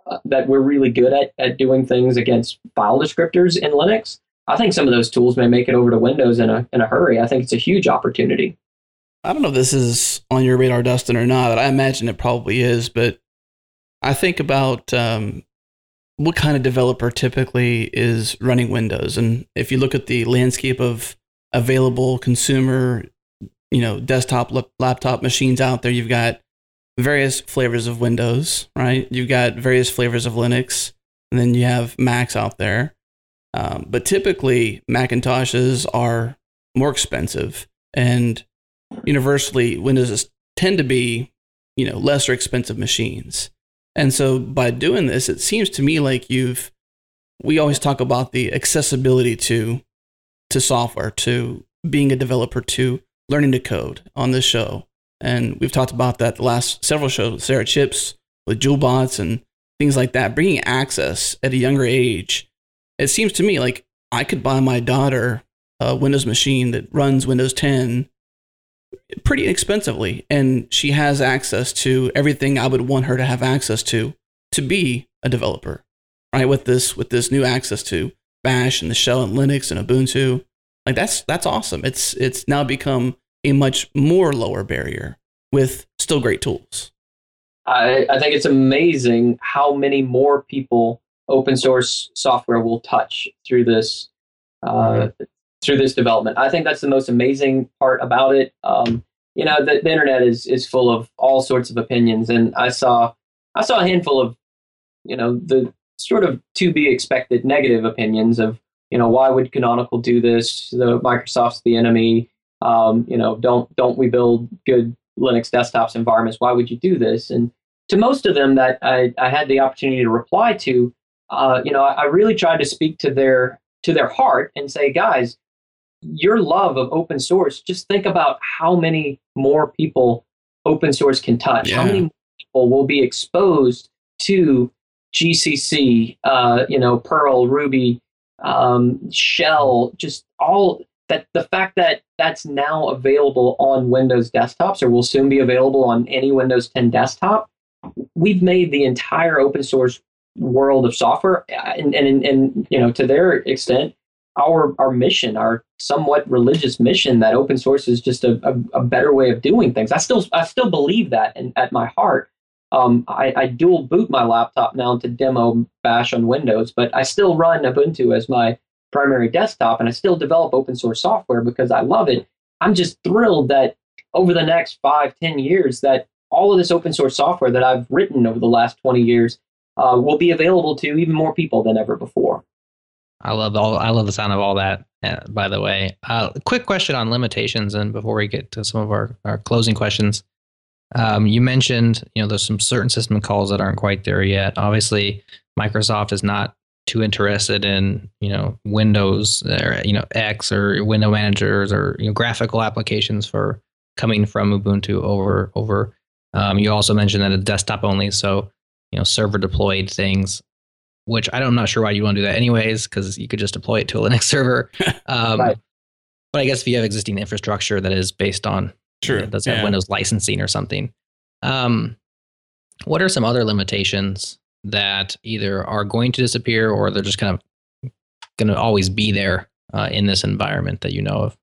uh, that we're really good at at doing things against file descriptors in Linux. I think some of those tools may make it over to Windows in a in a hurry. I think it's a huge opportunity. I don't know if this is on your radar, Dustin, or not. I imagine it probably is, but I think about um, what kind of developer typically is running Windows. And if you look at the landscape of available consumer, you know, desktop, laptop machines out there, you've got various flavors of Windows, right? You've got various flavors of Linux, and then you have Macs out there. Um, but typically, Macintoshes are more expensive, and universally, Windows tend to be, you know, lesser expensive machines. And so by doing this, it seems to me like you've we always talk about the accessibility to to software, to being a developer, to learning to code on this show. And we've talked about that the last several shows with Sarah Chipps, with Jewelbots and things like that, bringing access at a younger age. It seems to me like I could buy my daughter a Windows machine that runs Windows 10 pretty inexpensively and she has access to everything I would want her to have access to to be a developer right? With this with this new access to bash and the shell and linux and ubuntu. Like that's that's awesome. It's it's now become a much more lower barrier with still great tools i i think it's amazing how many more people open source software will touch through this uh, through this development. I think that's the most amazing part about it. Um, you know, the, the, internet is is full of all sorts of opinions, and I saw I saw a handful of you know the sort of to be expected negative opinions of you know why would Canonical do this? The Microsoft's the enemy. Um, you know, don't don't we build good Linux desktops environments? Why would you do this? And to most of them that I, I had the opportunity to reply to, uh, you know, I, I really tried to speak to their to their heart and say, guys, your love of open source, just think about how many more people open source can touch. Yeah. How many people will be exposed to GCC, uh, you know, Perl, Ruby, um, Shell, just all that. The fact that that's now available on Windows desktops, or will soon be available on any Windows 10 desktop, we've made the entire open source world of software, uh, and and, and you know, to their extent, our our mission, our somewhat religious mission that open source is just a, a, a better way of doing things. I still I still believe that in, at my heart. Um, I, I dual boot my laptop now to demo Bash on Windows, but I still run Ubuntu as my primary desktop, and I still develop open source software because I love it. I'm just thrilled that over the next five, ten years, that all of this open source software that I've written over the last 20 years uh, will be available to even more people than ever before. I love all. I love the sound of all that. Uh, by the way, uh, quick question on limitations, and before we get to some of our, our closing questions, um, you mentioned you know there's some certain system calls that aren't quite there yet. Obviously, Microsoft is not too interested in you know Windows or you know X or window managers or you know graphical applications for coming from Ubuntu over over. Um, you also mentioned that it's desktop only, so you know server deployed things, which I am not sure why you want to do that anyways, because you could just deploy it to a Linux server. Um, right. But I guess if you have existing infrastructure that is based on sure you know, does have yeah. Windows licensing or something. Um, what are some other limitations that either are going to disappear or they're just kind of going to always be there uh, in this environment that you know of?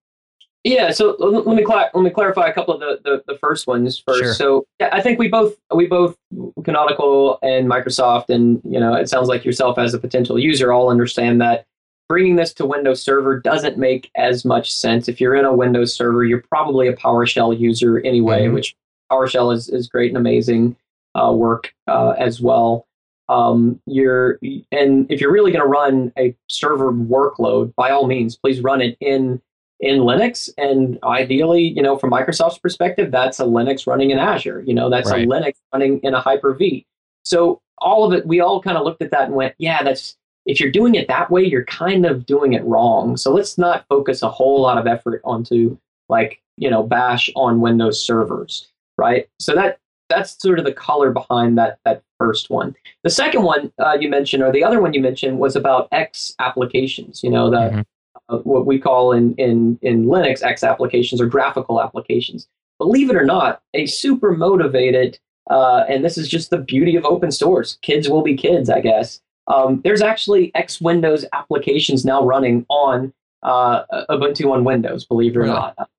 Yeah, so let me cl- let me clarify a couple of the, the, the first ones first. Sure. So yeah, I think we both we both Canonical and Microsoft, and you know it sounds like yourself as a potential user all understand that bringing this to Windows Server doesn't make as much sense. If you're in a Windows Server, you're probably a PowerShell user anyway, mm-hmm. which PowerShell is is great and amazing uh, work uh, as well. Um, you're and if you're really going to run a server workload, by all means, please run it in in Linux. And ideally, you know, from Microsoft's perspective, that's a Linux running in Azure. You know, that's right. a Linux running in a Hyper V. So all of it, we all kind of looked at that and went, yeah, that's if you're doing it that way, you're kind of doing it wrong. So let's not focus a whole lot of effort onto like, you know, bash on Windows servers, right? So that that's sort of the color behind that that first one. The second one uh, you mentioned, or the other one you mentioned, was about X applications. You know, the mm-hmm. uh, what we call in in in Linux X applications or graphical applications. Believe it or not, a super motivated, uh, and this is just the beauty of open source. Kids will be kids, I guess. Um, there's actually X Windows applications now running on uh, Ubuntu on Windows. Believe it or really? not.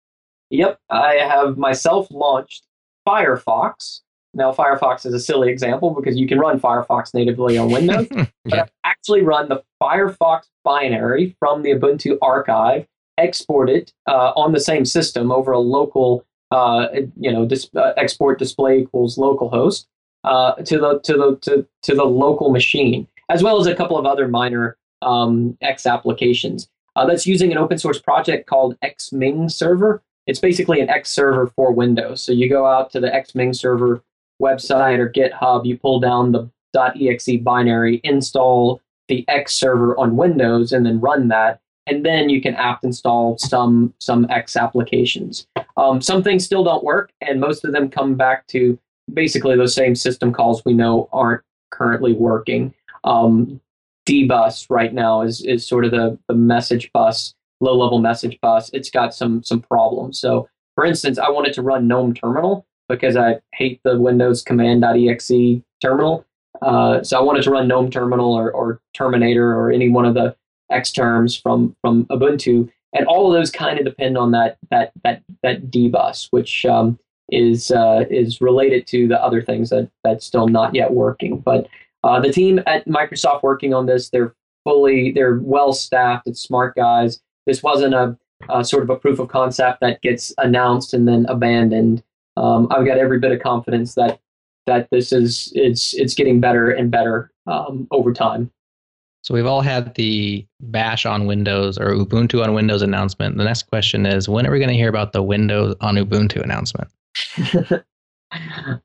Yep, I have myself launched Firefox. Now, Firefox is a silly example because you can run Firefox natively on Windows, yeah. but I've actually run the Firefox binary from the Ubuntu archive, export it uh, on the same system over a local, uh, you know, dis- uh, export display equals localhost uh, to the to the to, to the local machine, as well as a couple of other minor um, X applications. Uh, that's using an open source project called Xming Server it's basically an X server for Windows. So you go out to the Xming server website or GitHub, you pull down the .exe binary, install the X server on Windows, and then run that. And then you can apt install some some X applications. Um, some things still don't work, and most of them come back to basically those same system calls we know aren't currently working. Um, dbus right now is is sort of the, the message bus low level message bus, it's got some some problems. So for instance, I wanted to run GNOME terminal because I hate the Windows command.exe terminal. Uh, so I wanted to run GNOME terminal or, or Terminator or any one of the X terms from from Ubuntu, and all of those kind of depend on that that that that dbus, which um, is uh, is related to the other things that that's still not yet working. But uh, the team at Microsoft working on this, they're fully they're well staffed. It's smart guys. This wasn't a, a, sort of a proof of concept that gets announced and then abandoned. Um, I've got every bit of confidence that that this is it's it's getting better and better um, over time. So we've all had the Bash on Windows or Ubuntu on Windows announcement. The next question is, when are we going to hear about the Windows on Ubuntu announcement?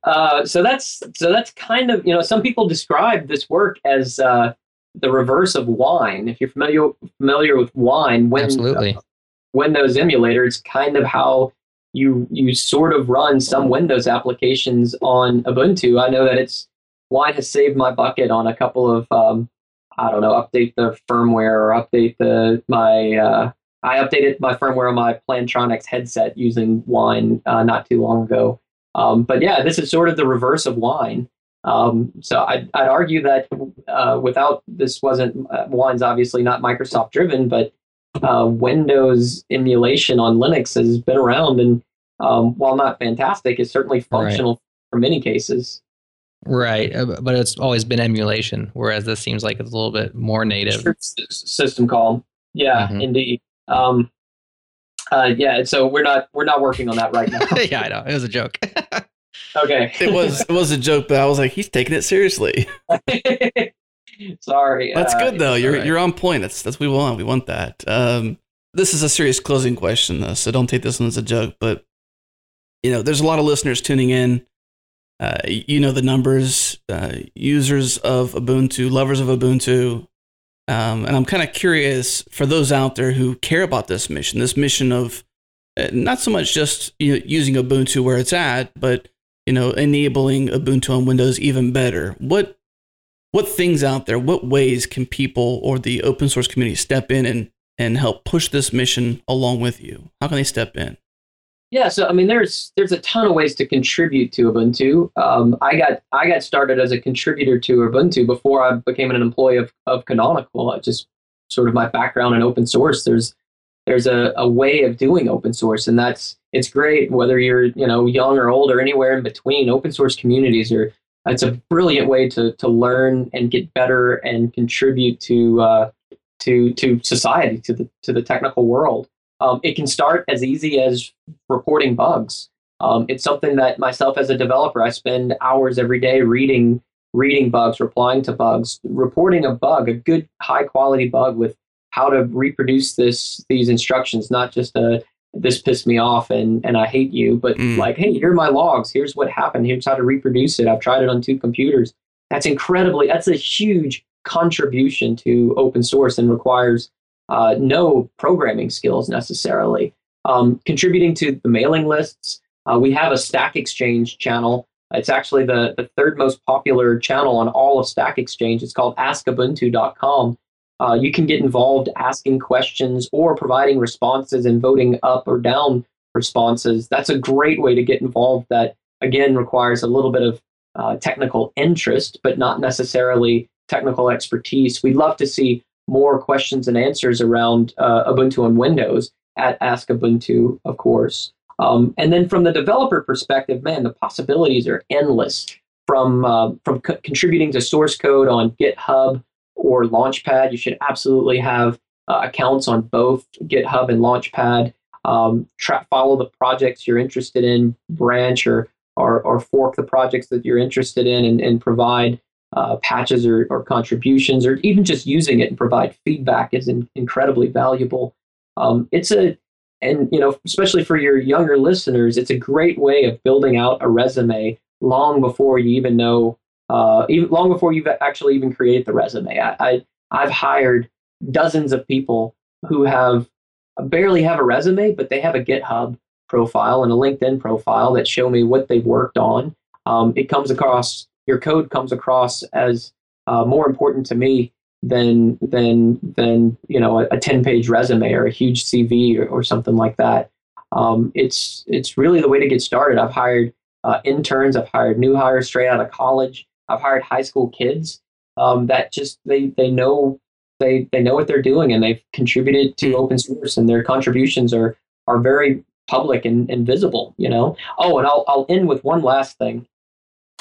uh, so that's so that's kind of you know some people describe this work as uh, the reverse of wine. If you're familiar familiar with wine, when absolutely uh, Windows emulator, it's kind of how you you sort of run some Windows applications on Ubuntu. I know that it's wine has saved my bucket on a couple of um, I don't know update the firmware or update the my uh, I updated my firmware on my Plantronics headset using Wine uh, not too long ago. Um, but yeah, this is sort of the reverse of Wine. Um, so I'd, I'd, argue that uh, without this wasn't uh, Wine's obviously not Microsoft driven, but uh, Windows emulation on Linux has been around, and um, while not fantastic, is certainly functional right. for many cases. Right, uh, but it's always been emulation, whereas this seems like it's a little bit more native. System call, yeah, mm-hmm. indeed. Um, uh, yeah, so we're not we're not working on that right now. yeah, I know it was a joke. Okay. it was it was a joke, but I was like, he's taking it seriously. Sorry. That's uh, good though. You're right. you're on point. That's that's what we want. We want that. Um, this is a serious closing question though, so don't take this one as a joke. But you know, there's a lot of listeners tuning in. Uh, you know the numbers. Uh, users of Ubuntu, lovers of Ubuntu, Um, and I'm kind of curious for those out there who care about this mission, this mission of uh, not so much just you know, using Ubuntu where it's at, but you know, enabling Ubuntu on Windows even better. What what things out there, what ways can people or the open source community step in and and help push this mission along with you? How can they step in? Yeah, so I mean, there's there's a ton of ways to contribute to Ubuntu. Um, I got I got started as a contributor to Ubuntu before I became an employee of, of Canonical. I just sort of my background in open source. There's there's a, a way of doing open source, and that's it's great whether you're you know young or old or anywhere in between. Open source communities are it's a brilliant way to to learn and get better and contribute to uh, to to society to the to the technical world. Um, it can start as easy as reporting bugs. Um, it's something that myself as a developer, I spend hours every day reading reading bugs, replying to bugs, reporting a bug, a good high quality bug with how to reproduce this these instructions, not just a this pissed me off and and I hate you, but mm. like, hey, here are my logs. Here's what happened. Here's how to reproduce it. I've tried it on two computers. That's incredibly. That's a huge contribution to open source and requires uh, no programming skills necessarily. Um, contributing to the mailing lists, uh, we have a Stack Exchange channel. It's actually the, the third most popular channel on all of Stack Exchange. It's called askubuntu.com. Uh, you can get involved asking questions or providing responses and voting up or down responses. That's a great way to get involved that, again, requires a little bit of uh, technical interest, but not necessarily technical expertise. We'd love to see more questions and answers around uh, Ubuntu on Windows at Ask Ubuntu, of course. Um, and then from the developer perspective, man, the possibilities are endless. From uh, from co- contributing to source code on GitHub or Launchpad, you should absolutely have uh, accounts on both GitHub and Launchpad. Um, tra- follow the projects you're interested in, branch or, or, or fork the projects that you're interested in, and, and provide uh, patches or, or, contributions, or even just using it and provide feedback is in, incredibly valuable. Um, it's a, and you know, especially for your younger listeners, it's a great way of building out a resume long before you even know, uh, even long before you've actually even created the resume. I, I I've hired dozens of people who have barely have a resume, but they have a GitHub profile and a LinkedIn profile that show me what they've worked on. Um, it comes across your code comes across as uh, more important to me than than than you know a, 10 page resume or a huge CV or, or something like that. Um, it's it's really the way to get started. I've hired uh, interns, I've hired new hires straight out of college, I've hired high school kids um, that just they they know they they know what they're doing and they've contributed to hmm. open source and their contributions are are very public and, and visible. You know. Oh, and I'll I'll end with one last thing.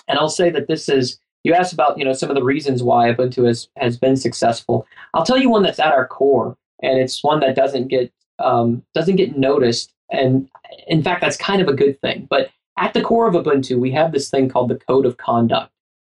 And I'll say that this is you asked about you know some of the reasons why Ubuntu has has been successful. I'll tell you one that's at our core, and it's one that doesn't get um, doesn't get noticed, and in fact that's kind of a good thing. But at the core of Ubuntu, we have this thing called the Code of Conduct.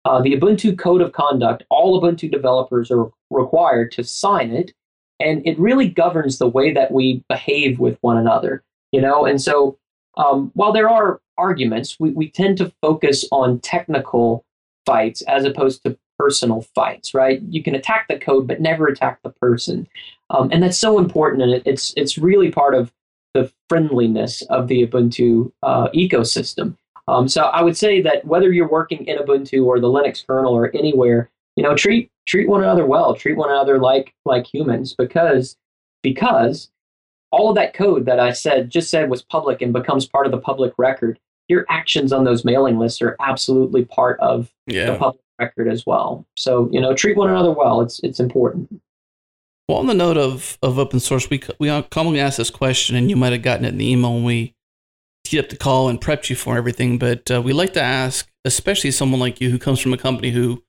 Uh, the Ubuntu Code of Conduct, all Ubuntu developers are required to sign it, and it really governs the way that we behave with one another. You know, and so um, while there are arguments, we, we tend to focus on technical fights as opposed to personal fights, right? You can attack the code, but never attack the person. Um, and that's so important. And it, it's, it's really part of the friendliness of the Ubuntu uh, ecosystem. Um, so I would say that whether you're working in Ubuntu or the Linux kernel or anywhere, you know, treat treat one another well, treat one another like like humans, because because all of that code that I said just said was public and becomes part of the public record, your actions on those mailing lists are absolutely part of yeah. the public record as well. So you know, treat one another well. It's it's important. Well, on the note of, of open source, we we commonly ask this question, and you might have gotten it in the email when we teed up the call and prepped you for everything. But uh, we like to ask, especially someone like you who comes from a company who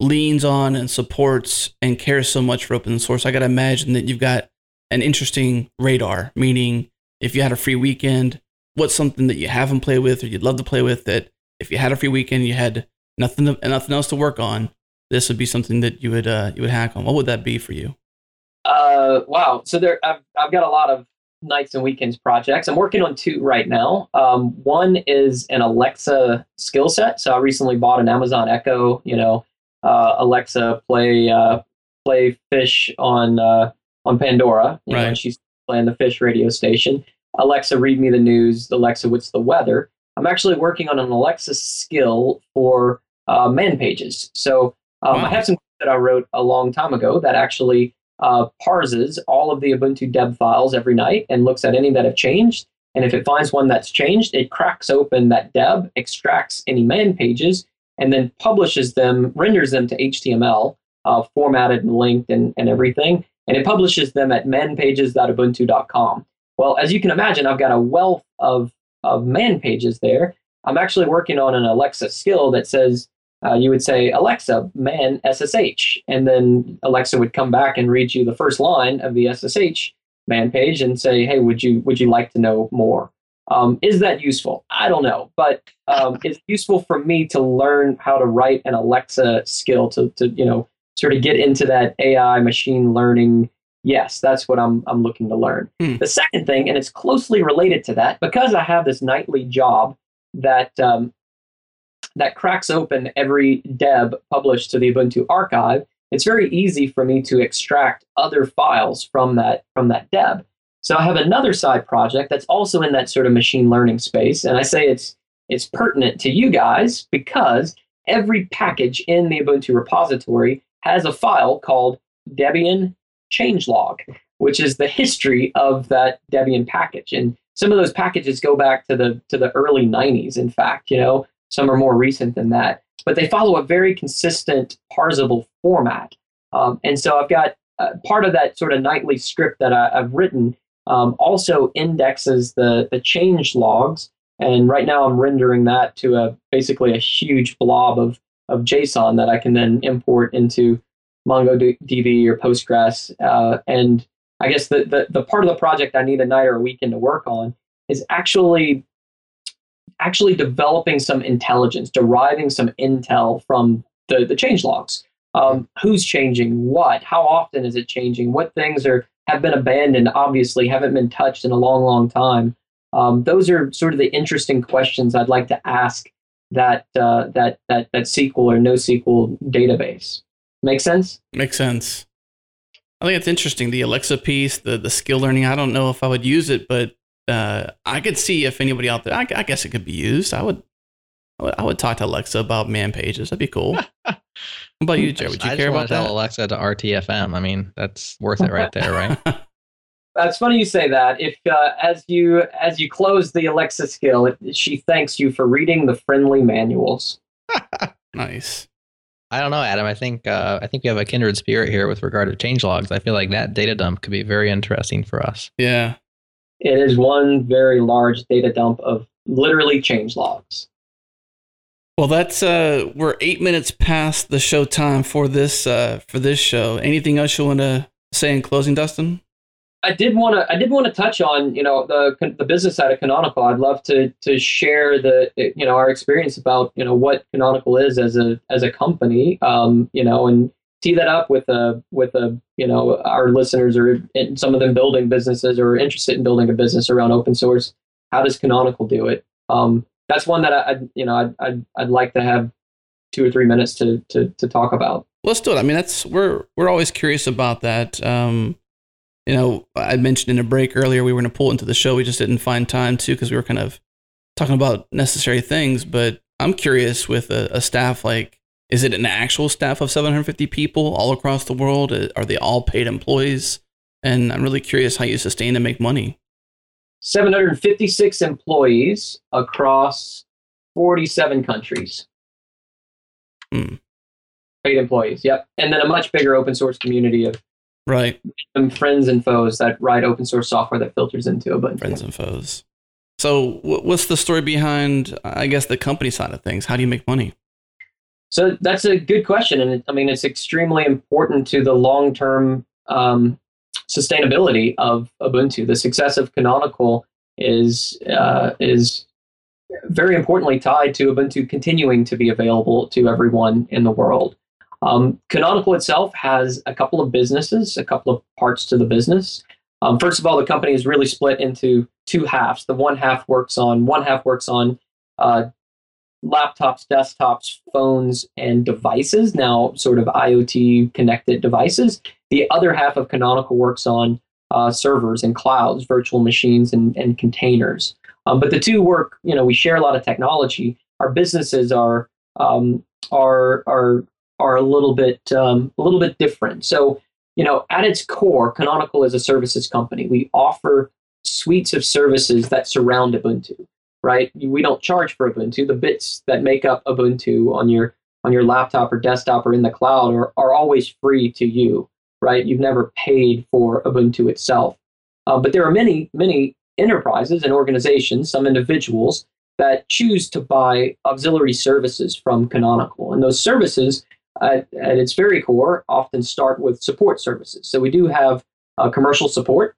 leans on and supports and cares so much for open source. I got to imagine that you've got an interesting radar, meaning if you had a free weekend, what's something that you haven't played with or you'd love to play with that if you had a free weekend, you had nothing to, nothing else to work on, this would be something that you would uh, you would hack on. What would that be for you? Uh, wow. So there, I've I've got a lot of nights and weekends projects. I'm working on two right now. Um, one is an Alexa skill set. So I recently bought an Amazon Echo. You know, uh, Alexa play uh, play Phish on uh, on Pandora. You Right. know, and she's playing the Phish radio station. Alexa, read me the news. Alexa, what's the weather? I'm actually working on an Alexa skill for uh, man pages. So um, Wow. I have some that I wrote a long time ago that actually uh, parses all of the Ubuntu deb files every night and looks at any that have changed. And if it finds one that's changed, it cracks open that deb, extracts any man pages, and then publishes them, renders them to HTML, uh, formatted and linked and, and everything. And it publishes them at manpages.ubuntu.com. Well, as you can imagine, I've got a wealth of, of man pages there. I'm actually working on an Alexa skill that says, uh, you would say, Alexa, man SSH. And then Alexa would come back and read you the first line of the SSH man page and say, hey, would you, would you like to know more? Um, is that useful? I don't know, but um, it's useful for me to learn how to write an Alexa skill to, to you know sort of get into that AI machine learning. Yes, that's what I'm I'm looking to learn. Hmm. The second thing, and it's closely related to that, because I have this nightly job that um, that cracks open every deb published to the Ubuntu archive. It's very easy for me to extract other files from that from that deb. So I have another side project that's also in that sort of machine learning space, and I say it's it's pertinent to you guys because every package in the Ubuntu repository has a file called Debian changelog, which is the history of that Debian package. And some of those packages go back to the to the early 90s. In fact, you know, some are more recent than that, but they follow a very consistent parsable format. Um, and so I've got uh, part of that sort of nightly script that I, I've written um, also indexes the the change logs. And right now I'm rendering that to a basically a huge blob of of JSON that I can then import into MongoDB or Postgres. Uh, and I guess the, the the part of the project I need a night or a weekend to work on is actually actually developing some intelligence, deriving some intel from the the change logs. Um, who's changing what? How often is it changing? What things are have been abandoned? Obviously, haven't been touched in a long, long time. Um, those are sort of the interesting questions I'd like to ask that uh, that that that SQL or NoSQL database. Make sense? Makes sense. I think it's interesting. The Alexa piece, the the skill learning. I don't know if I would use it, but uh, I could see if anybody out there. I, I guess it could be used. I would. I would, I would talk to Alexa about man pages. That'd be cool. What about you, Jared? Would I you just care wanna about tell that? Alexa to RTFM. I mean, that's worth it right there, right? It's funny you say that. If uh, as you as you close the Alexa skill, it, she thanks you for reading the friendly manuals. nice. I don't know, Adam. I think uh, I think we have a kindred spirit here with regard to change logs. I feel like that data dump could be very interesting for us. Yeah. It is one very large data dump of literally change logs. Well, that's uh, we're eight minutes past the show time for this uh, for this show. Anything else you want to say in closing, Dustin? I did want to. I did want to touch on you know the the business side of Canonical. I'd love to to share the you know our experience about you know what Canonical is as a as a company. Um, you know, and tee that up with a with a you know our listeners or some of them building businesses or interested in building a business around open source. How does Canonical do it? Um, that's one that I, I you know I'd, I'd I'd like to have two or three minutes to to to talk about. Let's do it. I mean, that's we're we're always curious about that. Um, you know, I mentioned in a break earlier we were going to pull into the show. We just didn't find time to because we were kind of talking about necessary things. But I'm curious with a, a staff like, is it an actual staff of 750 people all across the world? Uh, Are they all paid employees? And I'm really curious how you sustain and make money. 756 employees across 47 countries. Hmm. Paid employees, yep. And then a much bigger open source community of Right, friends and foes that write open source software that filters into Ubuntu. friends and foes. So, what's the story behind, I guess, the company side of things? How do you make money? So that's a good question, and it, I mean it's extremely important to the long-term um, sustainability of Ubuntu. The success of Canonical is uh, is very importantly tied to Ubuntu continuing to be available to everyone in the world. Um, Canonical itself has a couple of businesses, a couple of parts to the business. Um, first of all, the company is really split into two halves. The one half works on one half works on uh, laptops, desktops, phones, and devices, now sort of IoT connected devices. The other half of Canonical works on uh, servers and clouds, virtual machines, and, and containers. Um, but the two work, you know, we share a lot of technology. Our businesses are um, are are are a little bit um, a little bit different. So, you know, at its core, Canonical is a services company. We offer suites of services that surround Ubuntu right? We don't charge for Ubuntu. The bits that make up Ubuntu on your on your laptop or desktop or in the cloud are, are always free to you, right? You've never paid for Ubuntu itself. Uh, but there are many, many enterprises and organizations, some individuals that choose to buy auxiliary services from Canonical. And those services, at, at its very core, often start with support services. So we do have uh, commercial support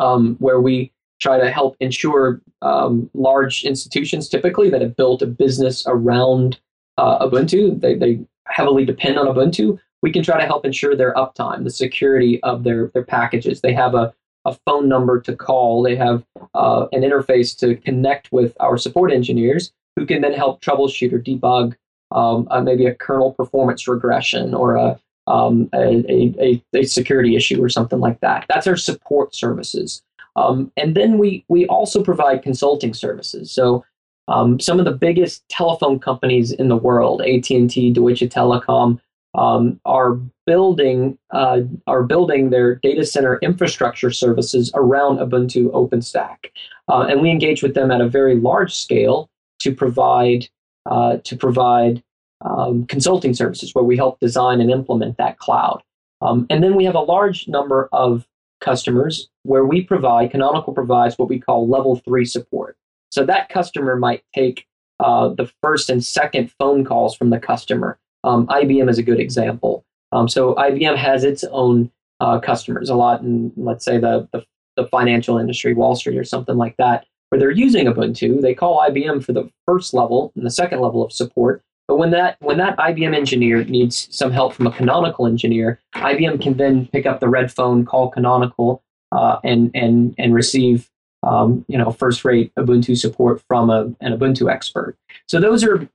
um, where we try to help ensure um, large institutions typically that have built a business around uh, Ubuntu. They, they heavily depend on Ubuntu. We can try to help ensure their uptime, the security of their, their packages. They have a, a phone number to call. They have uh, an interface to connect with our support engineers who can then help troubleshoot or debug um, uh, maybe a kernel performance regression or a, um, a, a, a, security issue or something like that. That's our support services. Um, and then we we also provide consulting services. So um, some of the biggest telephone companies in the world, AT and T, Deutsche Telekom, um, are building uh, are building their data center infrastructure services around Ubuntu OpenStack, uh, and we engage with them at a very large scale to provide uh, to provide um, consulting services where we help design and implement that cloud. Um, and then we have a large number of customers where we provide, Canonical provides what we call level three support. So that customer might take uh, the first and second phone calls from the customer. Um, IBM is a good example. Um, so IBM has its own uh, customers a lot in, let's say, the, the, the financial industry, Wall Street, or something like that, where they're using Ubuntu. They call IBM for the first level and the second level of support. But when that when that IBM engineer needs some help from a canonical engineer, IBM can then pick up the red phone, call canonical, uh, and and and receive um, you know first rate Ubuntu support from a, an Ubuntu expert. So those are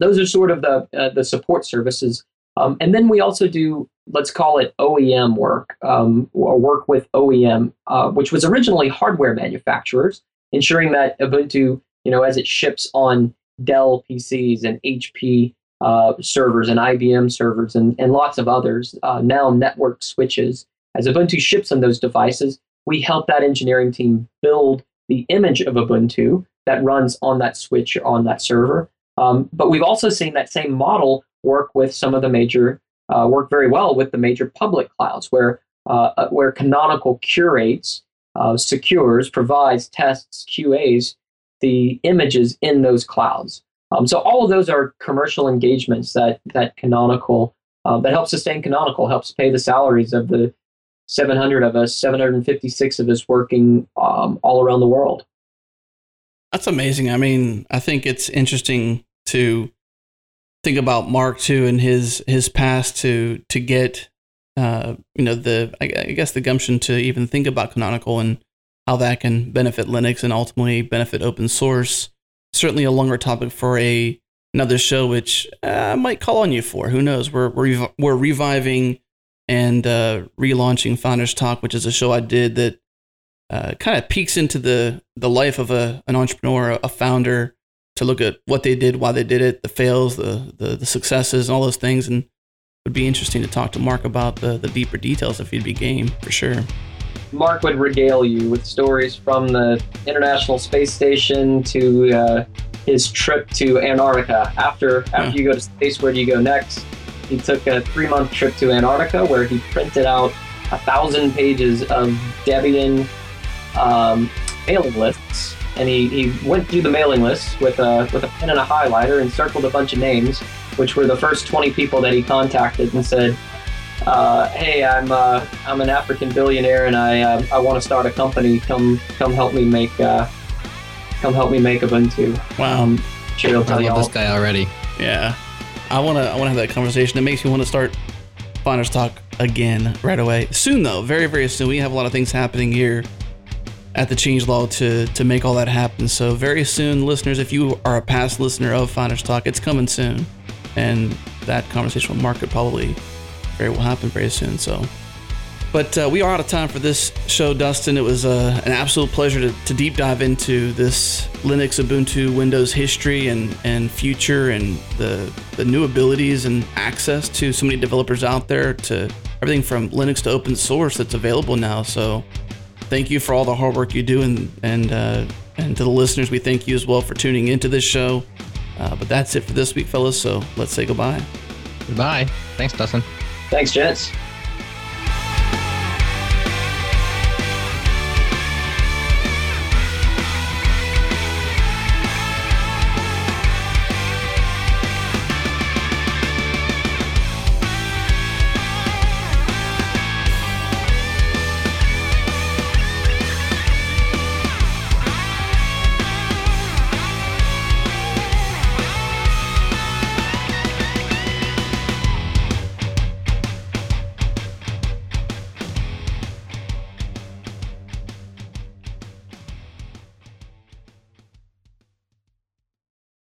those are sort of the uh, the support services. Um, and then we also do let's call it OEM work um, or work with OEM, uh, which was originally hardware manufacturers, ensuring that Ubuntu you know as it ships on Dell PCs and HP uh, servers and IBM servers and, and lots of others, uh, now network switches. As Ubuntu ships on those devices, we help that engineering team build the image of Ubuntu that runs on that switch on that server. Um, but we've also seen that same model work with some of the major, uh, work very well with the major public clouds, where uh, uh, where Canonical curates, uh, secures, provides, tests, QAs the images in those clouds. Um, so all of those are commercial engagements that that Canonical uh, that helps sustain Canonical, helps pay the salaries of the 700 of us, 756 of us working um, all around the world. That's amazing. I mean, I think it's interesting to think about Mark too and his his past to to get uh, you know the I, I guess the gumption to even think about Canonical and how that can benefit Linux and ultimately benefit open source. Certainly a longer topic for a another show, which uh, I might call on you for. Who knows? We're we're, we're reviving and uh, relaunching Founders Talk, which is a show I did that uh, kind of peeks into the the life of a an entrepreneur, a founder, to look at what they did, why they did it, the fails, the the, the successes, and all those things. And it would be interesting to talk to Mark about the the deeper details if he'd be game for sure. Mark would regale you with stories from the International Space Station to uh, his trip to Antarctica. After after hmm. you go to space, where do you go next? He took a three month trip to Antarctica where he printed out a thousand pages of Debian um, mailing lists, and he, he went through the mailing lists with a with a pen and a highlighter and circled a bunch of names, which were the first 20 people that he contacted and said, uh, hey, I'm uh, I'm an African billionaire and I uh, I want to start a company. Come come help me make uh, come help me make Ubuntu. Wow, um, sure he'll tell I love this guy already. Yeah, I wanna I wanna have that conversation. It makes me want to start Founders Talk again right away. Soon though, very very soon. We have a lot of things happening here at the changelog to to make all that happen. So very soon, listeners, if you are a past listener of Founders Talk, it's coming soon, and that conversation with Mark could probably very will happen very soon. So. But uh, we are out of time for this show, Dustin. It was uh, an absolute pleasure to, to, deep dive into this Linux, Ubuntu, Windows history and, and future and the, the new abilities and access to so many developers out there to everything from Linux to open source that's available now. So thank you for all the hard work you do. And, and, uh, and to the listeners, we thank you as well for tuning into this show. Uh, but that's it for this week, fellas. So let's say goodbye. Goodbye. Thanks, Dustin. Thanks, gents.